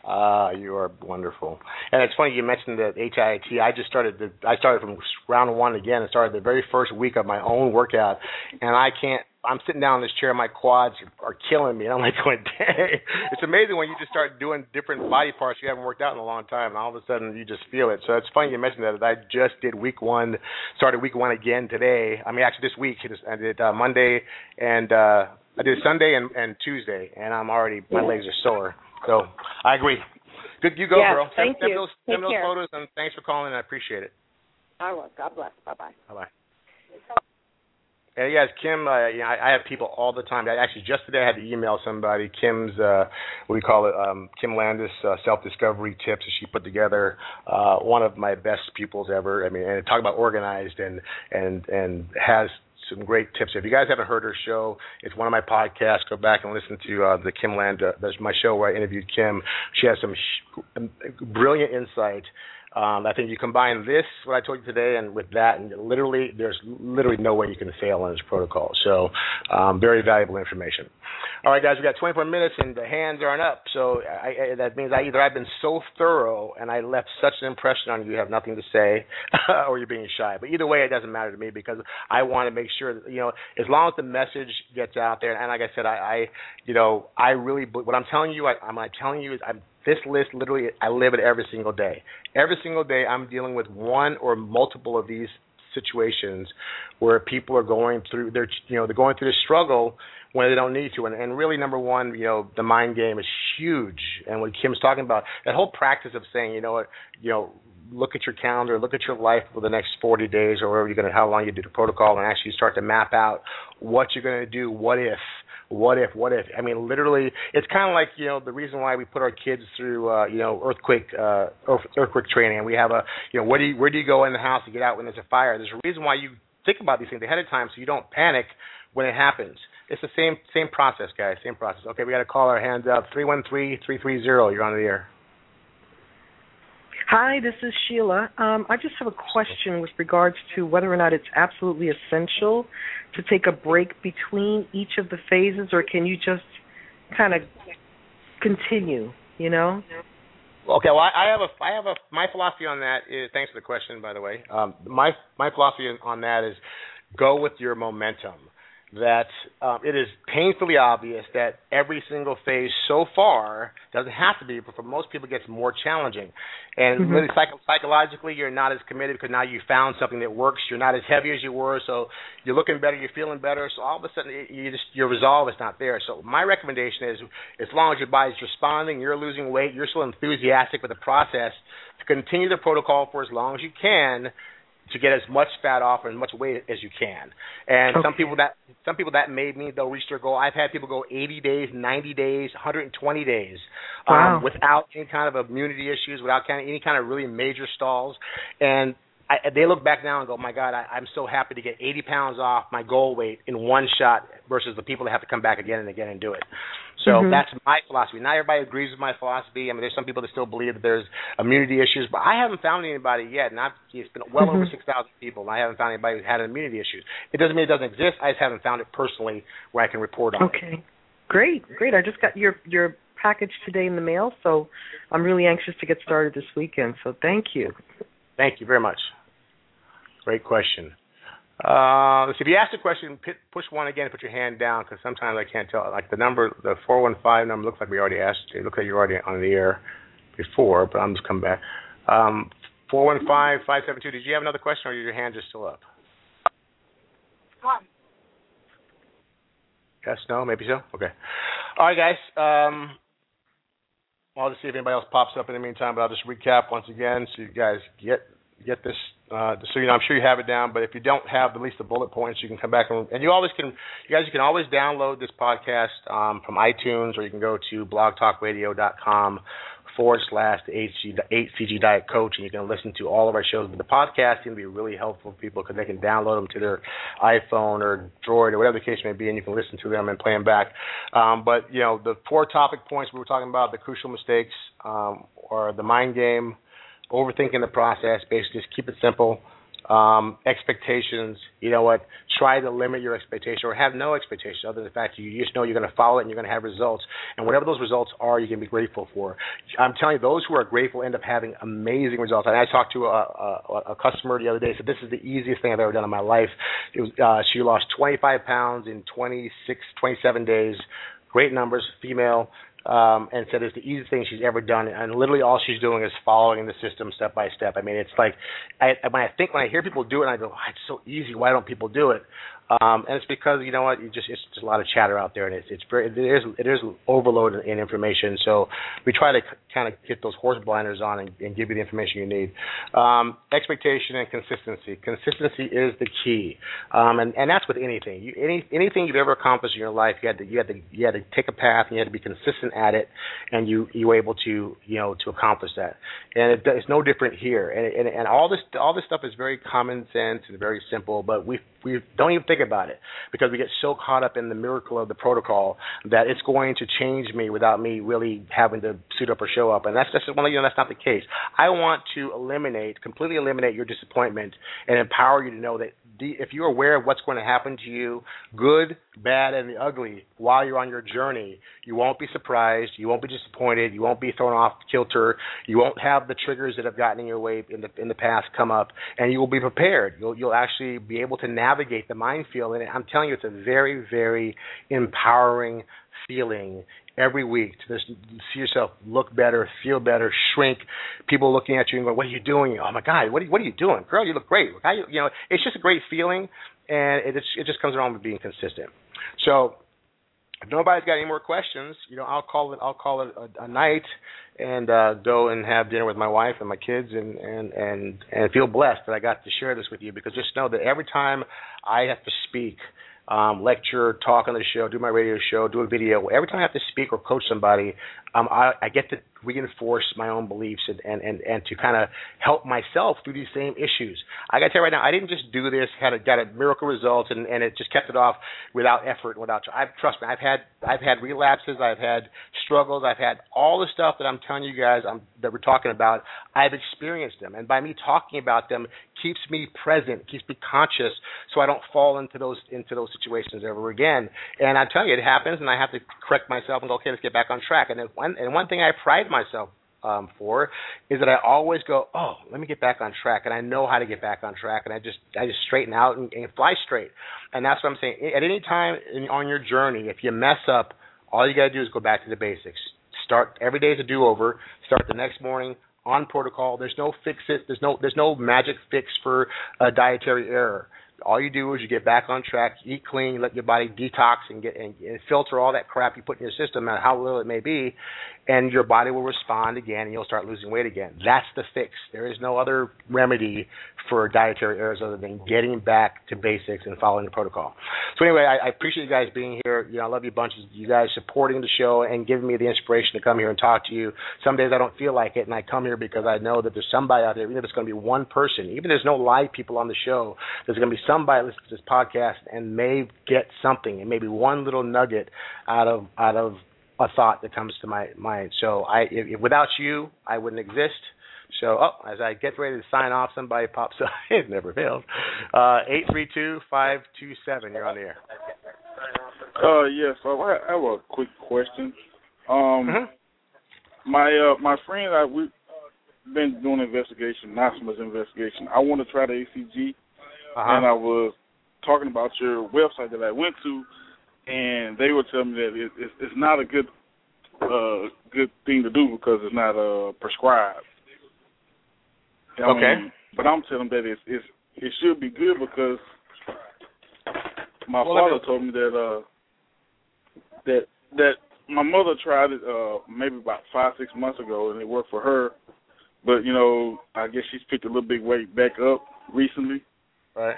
Ah, you are wonderful. And it's funny you mentioned the HIIT. I just started. The, I started from round one again. and started the very first week of my own workout, and I can't. I'm sitting down in this chair. My quads are killing me, and I'm like going, "Dang!" It's amazing when you just start doing different body parts you haven't worked out in a long time, and all of a sudden you just feel it. So it's funny you mentioned that. I just did week one, started week one again today. I mean, actually this week I did uh, Monday and uh I did Sunday and, and Tuesday, and I'm already my legs are sore. So I agree. Good, you go, Yes, girl. thank send, you. Send those, Take send those care. photos, and thanks for calling. I appreciate it. I will. God bless. Bye bye. Bye bye. Hey guys, Kim. Uh, you know, I, I have people all the time. I actually just today I had to email somebody. Kim's uh, what do you call it? Um, Kim Landis uh, self discovery tips that she put together. Uh, one of my best pupils ever. I mean, and talk about organized and and and has some great tips. If you guys haven't heard her show, it's one of my podcasts. Go back and listen to uh, the Kim Land. There's my show where I interviewed Kim. She has some sh- brilliant insight. Um, I think you combine this, what I told you today, and with that, and literally, there's literally no way you can fail on this protocol. So, um, very valuable information. All right, guys, we got 24 minutes, and the hands aren't up. So I, I, that means I either I've been so thorough and I left such an impression on you, you have nothing to say, or you're being shy. But either way, it doesn't matter to me because I want to make sure that you know, as long as the message gets out there, and like I said, I, I you know, I really what I'm telling you, I, I'm telling you is I'm this list literally I live it every single day. Every single day I'm dealing with one or multiple of these situations where people are going through they're you know they're going through the struggle when they don't need to. And, and really number one you know the mind game is huge. And what kim's talking about that whole practice of saying you know what you know look at your calendar look at your life for the next 40 days or whatever you're going to how long you do the protocol and actually start to map out what you're going to do what if what if what if. I mean literally it's kind of like you know the reason why we put our kids through uh you know earthquake uh earthquake training. We have a you know where do you where do you go in the house to get out when there's a fire? There's a reason why you think about these things ahead of time so you don't panic when it happens it's the same same process guys same process okay we got to call our hands up three one three three three zero you're on the air Hi, this is Sheila. Um, I just have a question with regards to whether or not it's absolutely essential to take a break between each of the phases, or can you just kind of continue? You know? Okay, well, I, I have a, I have a, my philosophy on that is, thanks for the question, by the way. Um, my, my philosophy on that is, go with your momentum. That um, it is painfully obvious that every single phase so far doesn't have to be, but for most people, it gets more challenging. And Mhm. really, psych- psychologically, you're not as committed because now you found something that works. You're not as heavy as you were, so you're looking better, you're feeling better. So all of a sudden, it, you just your resolve is not there. So my recommendation is, as long as your body's responding, you're losing weight, you're still enthusiastic with the process, to continue the protocol for as long as you can to get as much fat off and as much weight as you can. And some people that some people that may mean they'll reach their goal. I've had people go 80 days, 90 days, 120 days Wow. um, without any kind of immunity issues, without kind of, any kind of really major stalls. And I, they look back now and go, "My God, I, I'm so happy to get 80 pounds off my goal weight in one shot," versus the people that have to come back again and again and do it. So Mhm. that's my philosophy. Not everybody agrees with my philosophy. I mean, there's some people that still believe that there's immunity issues, but I haven't found anybody yet, and I've it's been well over Mhm. 6,000 people, and I haven't found anybody who's had an immunity issues. It doesn't mean it doesn't exist. I just haven't found it personally where I can report on it. Okay. Great, great. I just got your your package today in the mail, so I'm really anxious to get started this weekend. So thank you. Thank you very much. Great question. Uh, let's see, if you ask a question, p- push one again and put your hand down because sometimes I can't tell. Like the number, the 415 number looks like we already asked. It looks like you're already on the air before, but I'm just coming back. Um, 415 572. Did you have another question or your hand just still up? Yes, no, maybe so. Okay. All right, guys. Um, I'll just see if anybody else pops up in the meantime, but I'll just recap once again so you guys get get this. Uh, so you know, I'm sure you have it down. But if you don't have at least the bullet points, you can come back and, and you always can. You guys, you can always download this podcast um, from iTunes, or you can go to blogtalkradio.com forward slash the HC, HCG Diet Coach, and you can listen to all of our shows. But the podcast can be really helpful for people because they can download them to their iPhone or Droid or whatever the case may be, and you can listen to them and play them back. Um, but you know, the four topic points we were talking about, the crucial mistakes, um, or the mind game, overthinking the process. Basically, just keep it simple um, expectations. You know what? Try to limit your expectation or have no expectation other than the fact that you just know you're going to follow it and you're going to have results. And whatever those results are, you can be grateful for. I'm telling you, those who are grateful end up having amazing results. And I talked to a, a, a customer the other day. Said this is the easiest thing I've ever done in my life. It was uh, she lost 25 pounds in 26, 27 days. Great numbers, female um, and said it's the easiest thing she's ever done. And literally all she's doing is following the system step by step. I mean, it's like I, when I think when I hear people do it, I go, oh, it's so easy. Why don't people do it? Um, and it's because you know what, you just it's just a lot of chatter out there, and it's it's very it is overloaded in information. So we try to kind of get those horse blinders on and, and give you the information you need. Um, expectation and consistency. Consistency is the key, um, and and that's with anything. You, any anything you've ever accomplished in your life, you had to you had to you had to take a path and you had to be consistent at it, and you you were able to you know to accomplish that. And it, it's no different here. And, and and all this all this stuff is very common sense and very simple, but we we don't even think about it because we get so caught up in the miracle of the protocol that it's going to change me without me really having to suit up or show up. And that's just one, you know, that's not the case. I want to eliminate, completely eliminate your disappointment and empower you to know that if you're aware of what's going to happen to you, good, bad, and the ugly, while you're on your journey, you won't be surprised, you won't be disappointed, you won't be thrown off kilter, you won't have the triggers that have gotten in your way in the in the past come up, and you will be prepared. You'll you'll actually be able to navigate the minefield, and I'm telling you, it's a very very empowering feeling every week to just see yourself look better, feel better, shrink. People looking at you and going, "What are you doing?" Oh my God, what are you, what are you doing, girl? You look great. You, you know, it's just a great feeling, and it just, it just comes around with being consistent. So, if nobody's got any more questions, you know, I'll call it I'll call it a, a night and uh, go and have dinner with my wife and my kids and and and and feel blessed that I got to share this with you because just know that every time I have to speak um, lecture, talk on the show, do my radio show, do a video. Every time I have to speak or coach somebody, um, I, I get to reinforce my own beliefs and, and, and, and to kind of help myself through these same issues. I got to tell you right now, I didn't just do this, had a, got a miracle result, and, and it just kept it off without effort, without. I've trust me, I've had I've had relapses, I've had struggles, I've had all the stuff that I'm telling you guys I'm, that we're talking about. I've experienced them, and by me talking about them keeps me present, keeps me conscious, so I don't fall into those into those situations ever again. And I tell you, it happens, and I have to correct myself and go, okay, let's get back on track. And then one and one thing I pride myself um, for is that I always go, oh, let me get back on track, and I know how to get back on track, and I just I just straighten out and, and fly straight, and that's what I'm saying. At any time in, on your journey, if you mess up, all you got to do is go back to the basics. Start every day is a do over. Start the next morning on protocol. There's no fix it. There's no there's no magic fix for a dietary error all you do is you get back on track, eat clean, let your body detox and get and, and filter all that crap you put in your system, no matter how little it may be, and your body will respond again, and you'll start losing weight again. That's the fix. There is no other remedy for dietary errors other than getting back to basics and following the protocol. So anyway, I, I appreciate you guys being here. You know, I love you bunches. You guys supporting the show and giving me the inspiration to come here and talk to you. Some days I don't feel like it, and I come here because I know that there's somebody out there, even if it's going to be one person, even if there's no live people on the show, there's going to be somebody listening to this podcast and may get something, and maybe one little nugget out of out of a thought that comes to my mind. So I, if, without you, I wouldn't exist. So, oh, as I get ready to sign off, somebody pops up. it never fails. Uh, eight three two five two seven. You're on the air. Uh, yes. So I have a quick question. Um, mm-hmm. my uh, my friend, I we've been doing investigation, Maximus investigation. I want to try the ACG, uh-huh. and I was talking about your website that I went to, and they were telling me that it, it, it's not a good uh good thing to do because it's not uh prescribed. I okay. Mean, but I'm telling them that it's, it's it should be good because my well, father told me that uh that that my mother tried it uh maybe about five six months ago and it worked for her but you know, I guess she's picked a little big weight back up recently. Right.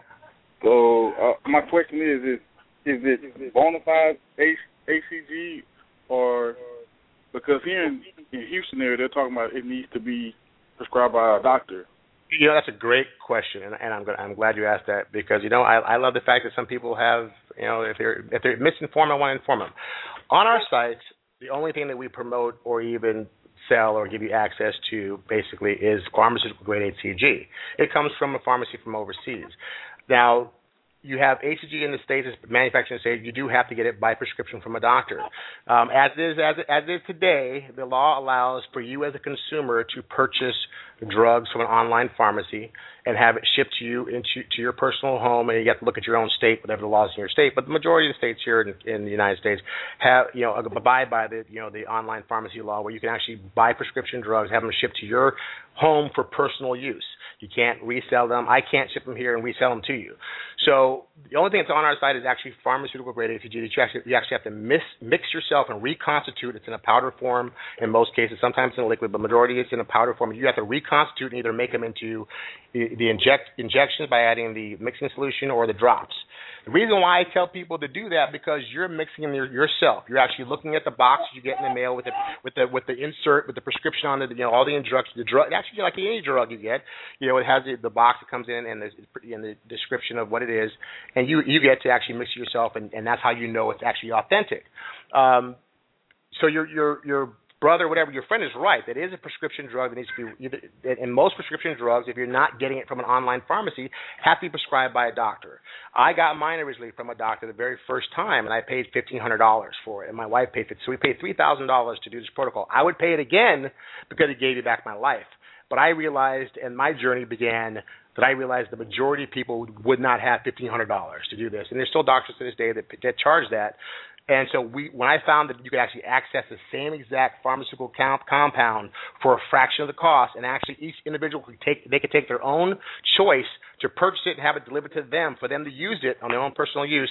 So uh, my question is: is is it bona fide ACG or because here in, in Houston area they're talking about it needs to be prescribed by a doctor. You know, that's a great question, and, and I'm I'm glad you asked that because you know I I love the fact that some people have you know if they're if they're misinformed, I want to inform them. On our site, the only thing that we promote or even sell or give you access to basically is pharmaceutical grade HCG. It comes from a pharmacy from overseas. Now, you have HCG in the states, manufacturing states, you do have to get it by prescription from a doctor. Um, as is as, as it is today, the law allows for you as a consumer to purchase drugs from an online pharmacy and have it shipped to you into to your personal home, and you have to look at your own state, whatever the laws in your state. But the majority of the states here in, in the United States have, you know, abide by the, you know, the online pharmacy law, where you can actually buy prescription drugs, have them shipped to your home for personal use. You can't resell them. I can't ship them here and resell them to you. So the only thing that's on our site is actually pharmaceutical grade that you actually you actually have to mix, mix yourself and reconstitute. It's in a powder form in most cases, sometimes in a liquid, but majority it's in a powder form. You have to reconstitute and either make them into the, the inject injections by adding the mixing solution or the drops. The reason why I tell people to do that because you're mixing them yourself. You're actually looking at the box you get in the mail with the with the with the insert with the prescription on it. You know all the instructions. The drug actually like any drug you get. You know it has the, the box that comes in and the and the description of what it is, and you you get to actually mix it yourself, and, and that's how you know it's actually authentic. Um, so you're you're your your brother, whatever, your friend is right. That is a prescription drug that needs to be either, and most prescription drugs, if you're not getting it from an online pharmacy, have to be prescribed by a doctor. I got mine originally from a doctor the very first time, and I paid fifteen hundred dollars for it, and my wife paid it. So we paid three thousand dollars to do this protocol. I would pay it again because it gave me back my life. But I realized, and my journey began that I realized the majority of people would not have fifteen hundred dollars to do this, and there's still doctors to this day that that charge that. And so we, when I found that you could actually access the same exact pharmaceutical comp- compound for a fraction of the cost, and actually each individual could take, they could take their own choice to purchase it and have it delivered to them for them to use it on their own personal use.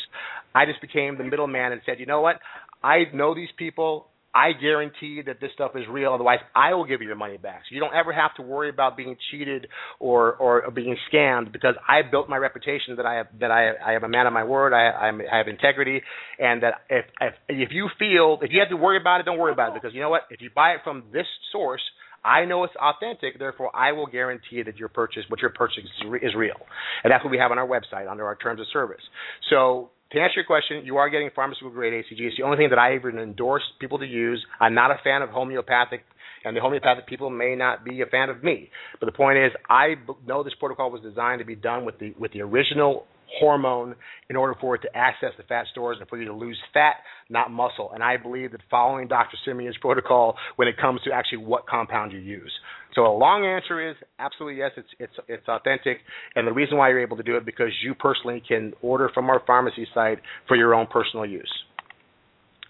I just became the middleman and said, you know what? I know these people. I guarantee that this stuff is real. Otherwise, I will give you your money back. So you don't ever have to worry about being cheated or or being scammed because I built my reputation that I have that I I am a man of my word. I I'm, I have integrity, and that if if if you feel if you have to worry about it, don't worry about it because you know what? If you buy it from this source. I know it's authentic, therefore I will guarantee that your purchase, what you're purchasing, is real, and that's what we have on our website under our terms of service. So to answer your question, you are getting pharmaceutical grade HCG. It's the only thing that I even endorse people to use. I'm not a fan of homeopathic, and the homeopathic people may not be a fan of me. But the point is, I know this protocol was designed to be done with the with the original hormone in order for it to access the fat stores and for you to lose fat, not muscle. And I believe that following Dr. Simeons' protocol when it comes to actually what compound you use. So a long answer is absolutely yes, it's it's it's authentic, and the reason why you're able to do it because you personally can order from our pharmacy site for your own personal use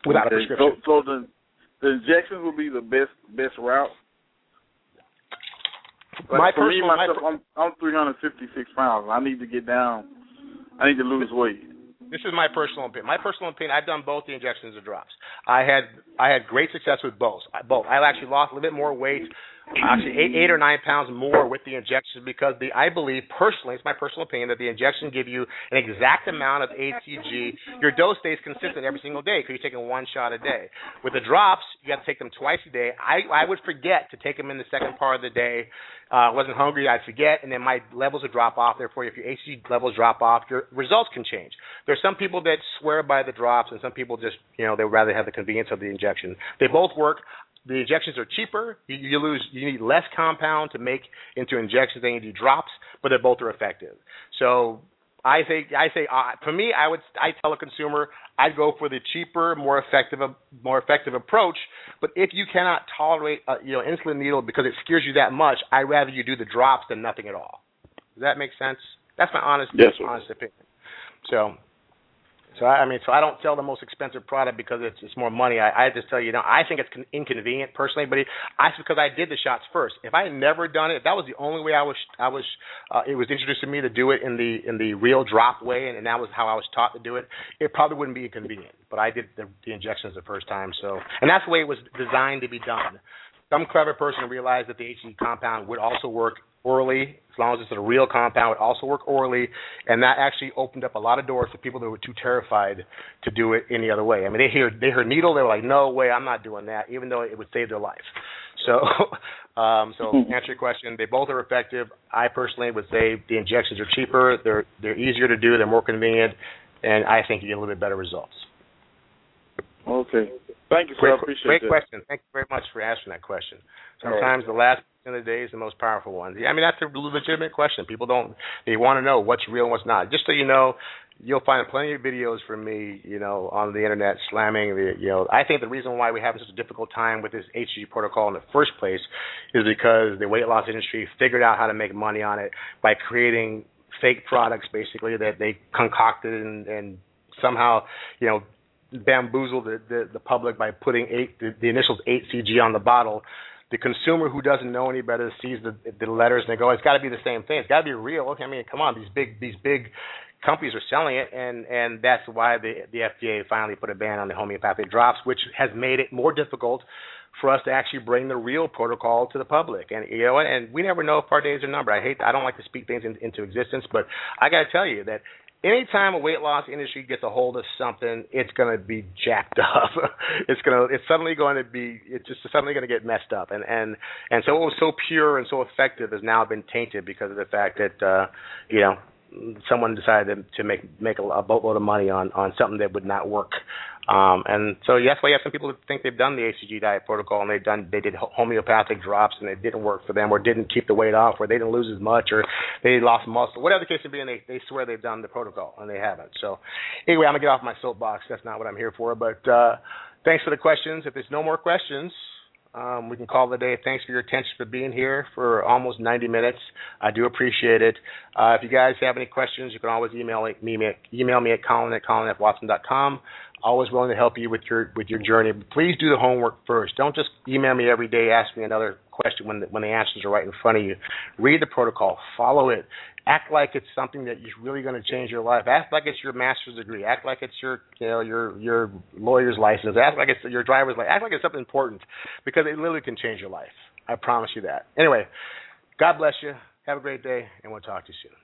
without okay. a prescription. So, so the the injections will be the best best route. Like my for personal, me myself, my, I'm I'm 356 pounds. I need to get down. I need to lose weight. This is my personal opinion. My personal opinion. I've done both the injections and drops. I had I had great success with both. Both. I actually lost a little bit more weight actually eight, eight or nine pounds more with the injections because the I believe personally, it's my personal opinion that the injection give you an exact amount of HCG. Your dose stays consistent every single day because you're taking one shot a day. With the drops, you have to take them twice a day. I I would forget to take them in the second part of the day. Uh, wasn't hungry, I'd forget, and then my levels would drop off. Therefore, if your HCG levels drop off, your results can change. There's some people that swear by the drops, and some people just, you know, they would rather have the convenience of the injection. They both work the injections are cheaper. You, you lose, you need less compound to make into injections than you do drops, but they both are effective. So I say, I say, uh, for me, I would, I tell a consumer, I'd go for the cheaper, more effective, more effective approach. But if you cannot tolerate, a, you know, insulin needle because it scares you that much, I'd rather you do the drops than nothing at all. Does that make sense? That's my honest, yes, honest opinion. So so I, mean, so I don't sell the most expensive product because it's it's more money. I, I just tell you, you know, I think it's con- inconvenient personally, but it, I because I did the shots first. If I had never done it, if that was the only way I was I was uh, it was introduced to me to do it in the in the real drop way, and, and that was how I was taught to do it. It probably wouldn't be convenient, but I did the, the injections the first time, so and that's the way it was designed to be done. some clever person realized that the HCG compound would also work orally, as long as it's a real compound, would also work orally, and that actually opened up a lot of doors for people that were too terrified to do it any other way. I mean, they hear they heard needle, they were like, no way, I'm not doing that, even though it would save their life. So, um, so answer your question, they both are effective. I personally would say the injections are cheaper, they're they're easier to do, they're more convenient, and I think you get a little bit better results. Okay. Thank you, sir. Great, I appreciate great that. question. Thank you very much for asking that question. Sometimes the last question of the day is the most powerful one. I mean, that's a legitimate question. People don't they want to know what's real and what's not. Just so you know, you'll find plenty of videos from me, you know, on the internet slamming the, you know, I think the reason why we have such a difficult time with this HCG protocol in the first place is because the weight loss industry figured out how to make money on it by creating fake products, basically that they concocted and, and somehow, you know, bamboozle the, the, the public by putting eight the, the initials HCG on the bottle. The consumer who doesn't know any better sees the the letters and they go, it's got to be the same thing. It's got to be real. I mean, come on, these big these big companies are selling it, and and that's why the the FDA finally put a ban on the homeopathic drops, which has made it more difficult for us to actually bring the real protocol to the public. And you know, and we never know if our days are numbered. I hate, I don't like to speak things in, into existence, but I got to tell you that anytime a weight loss industry gets a hold of something, it's going to be jacked up. it's going to, it's suddenly going to be, it's just suddenly going to get messed up. And and and so what was so pure and so effective has now been tainted because of the fact that uh, you know someone decided to make make a, a boatload of money on on something that would not work. Um, and so that's why you have some people who think they've done the HCG diet protocol and they've done they did homeopathic drops and it didn't work for them or didn't keep the weight off or they didn't lose as much or they lost muscle whatever the case may be and they they swear they've done the protocol and they haven't. So anyway, I'm gonna get off my soapbox. That's not what I'm here for. But uh, thanks for the questions. If there's no more questions, um, we can call a day. Thanks for your attention for being here for almost 90 minutes. I do appreciate it. Uh, if you guys have any questions, you can always email me, email me at colin at colin at watson.com. Always willing to help you with your with your journey. But please do the homework first. Don't just email me every day, ask me another question when the, when the answers are right in front of you. Read the protocol, follow it, act like it's something that is really going to change your life. Act like it's your master's degree. Act like it's your you know your your lawyer's license. Act like it's your driver's license. Act like it's something important because it literally can change your life. I promise you that. Anyway, God bless you. Have a great day, and we'll talk to you soon.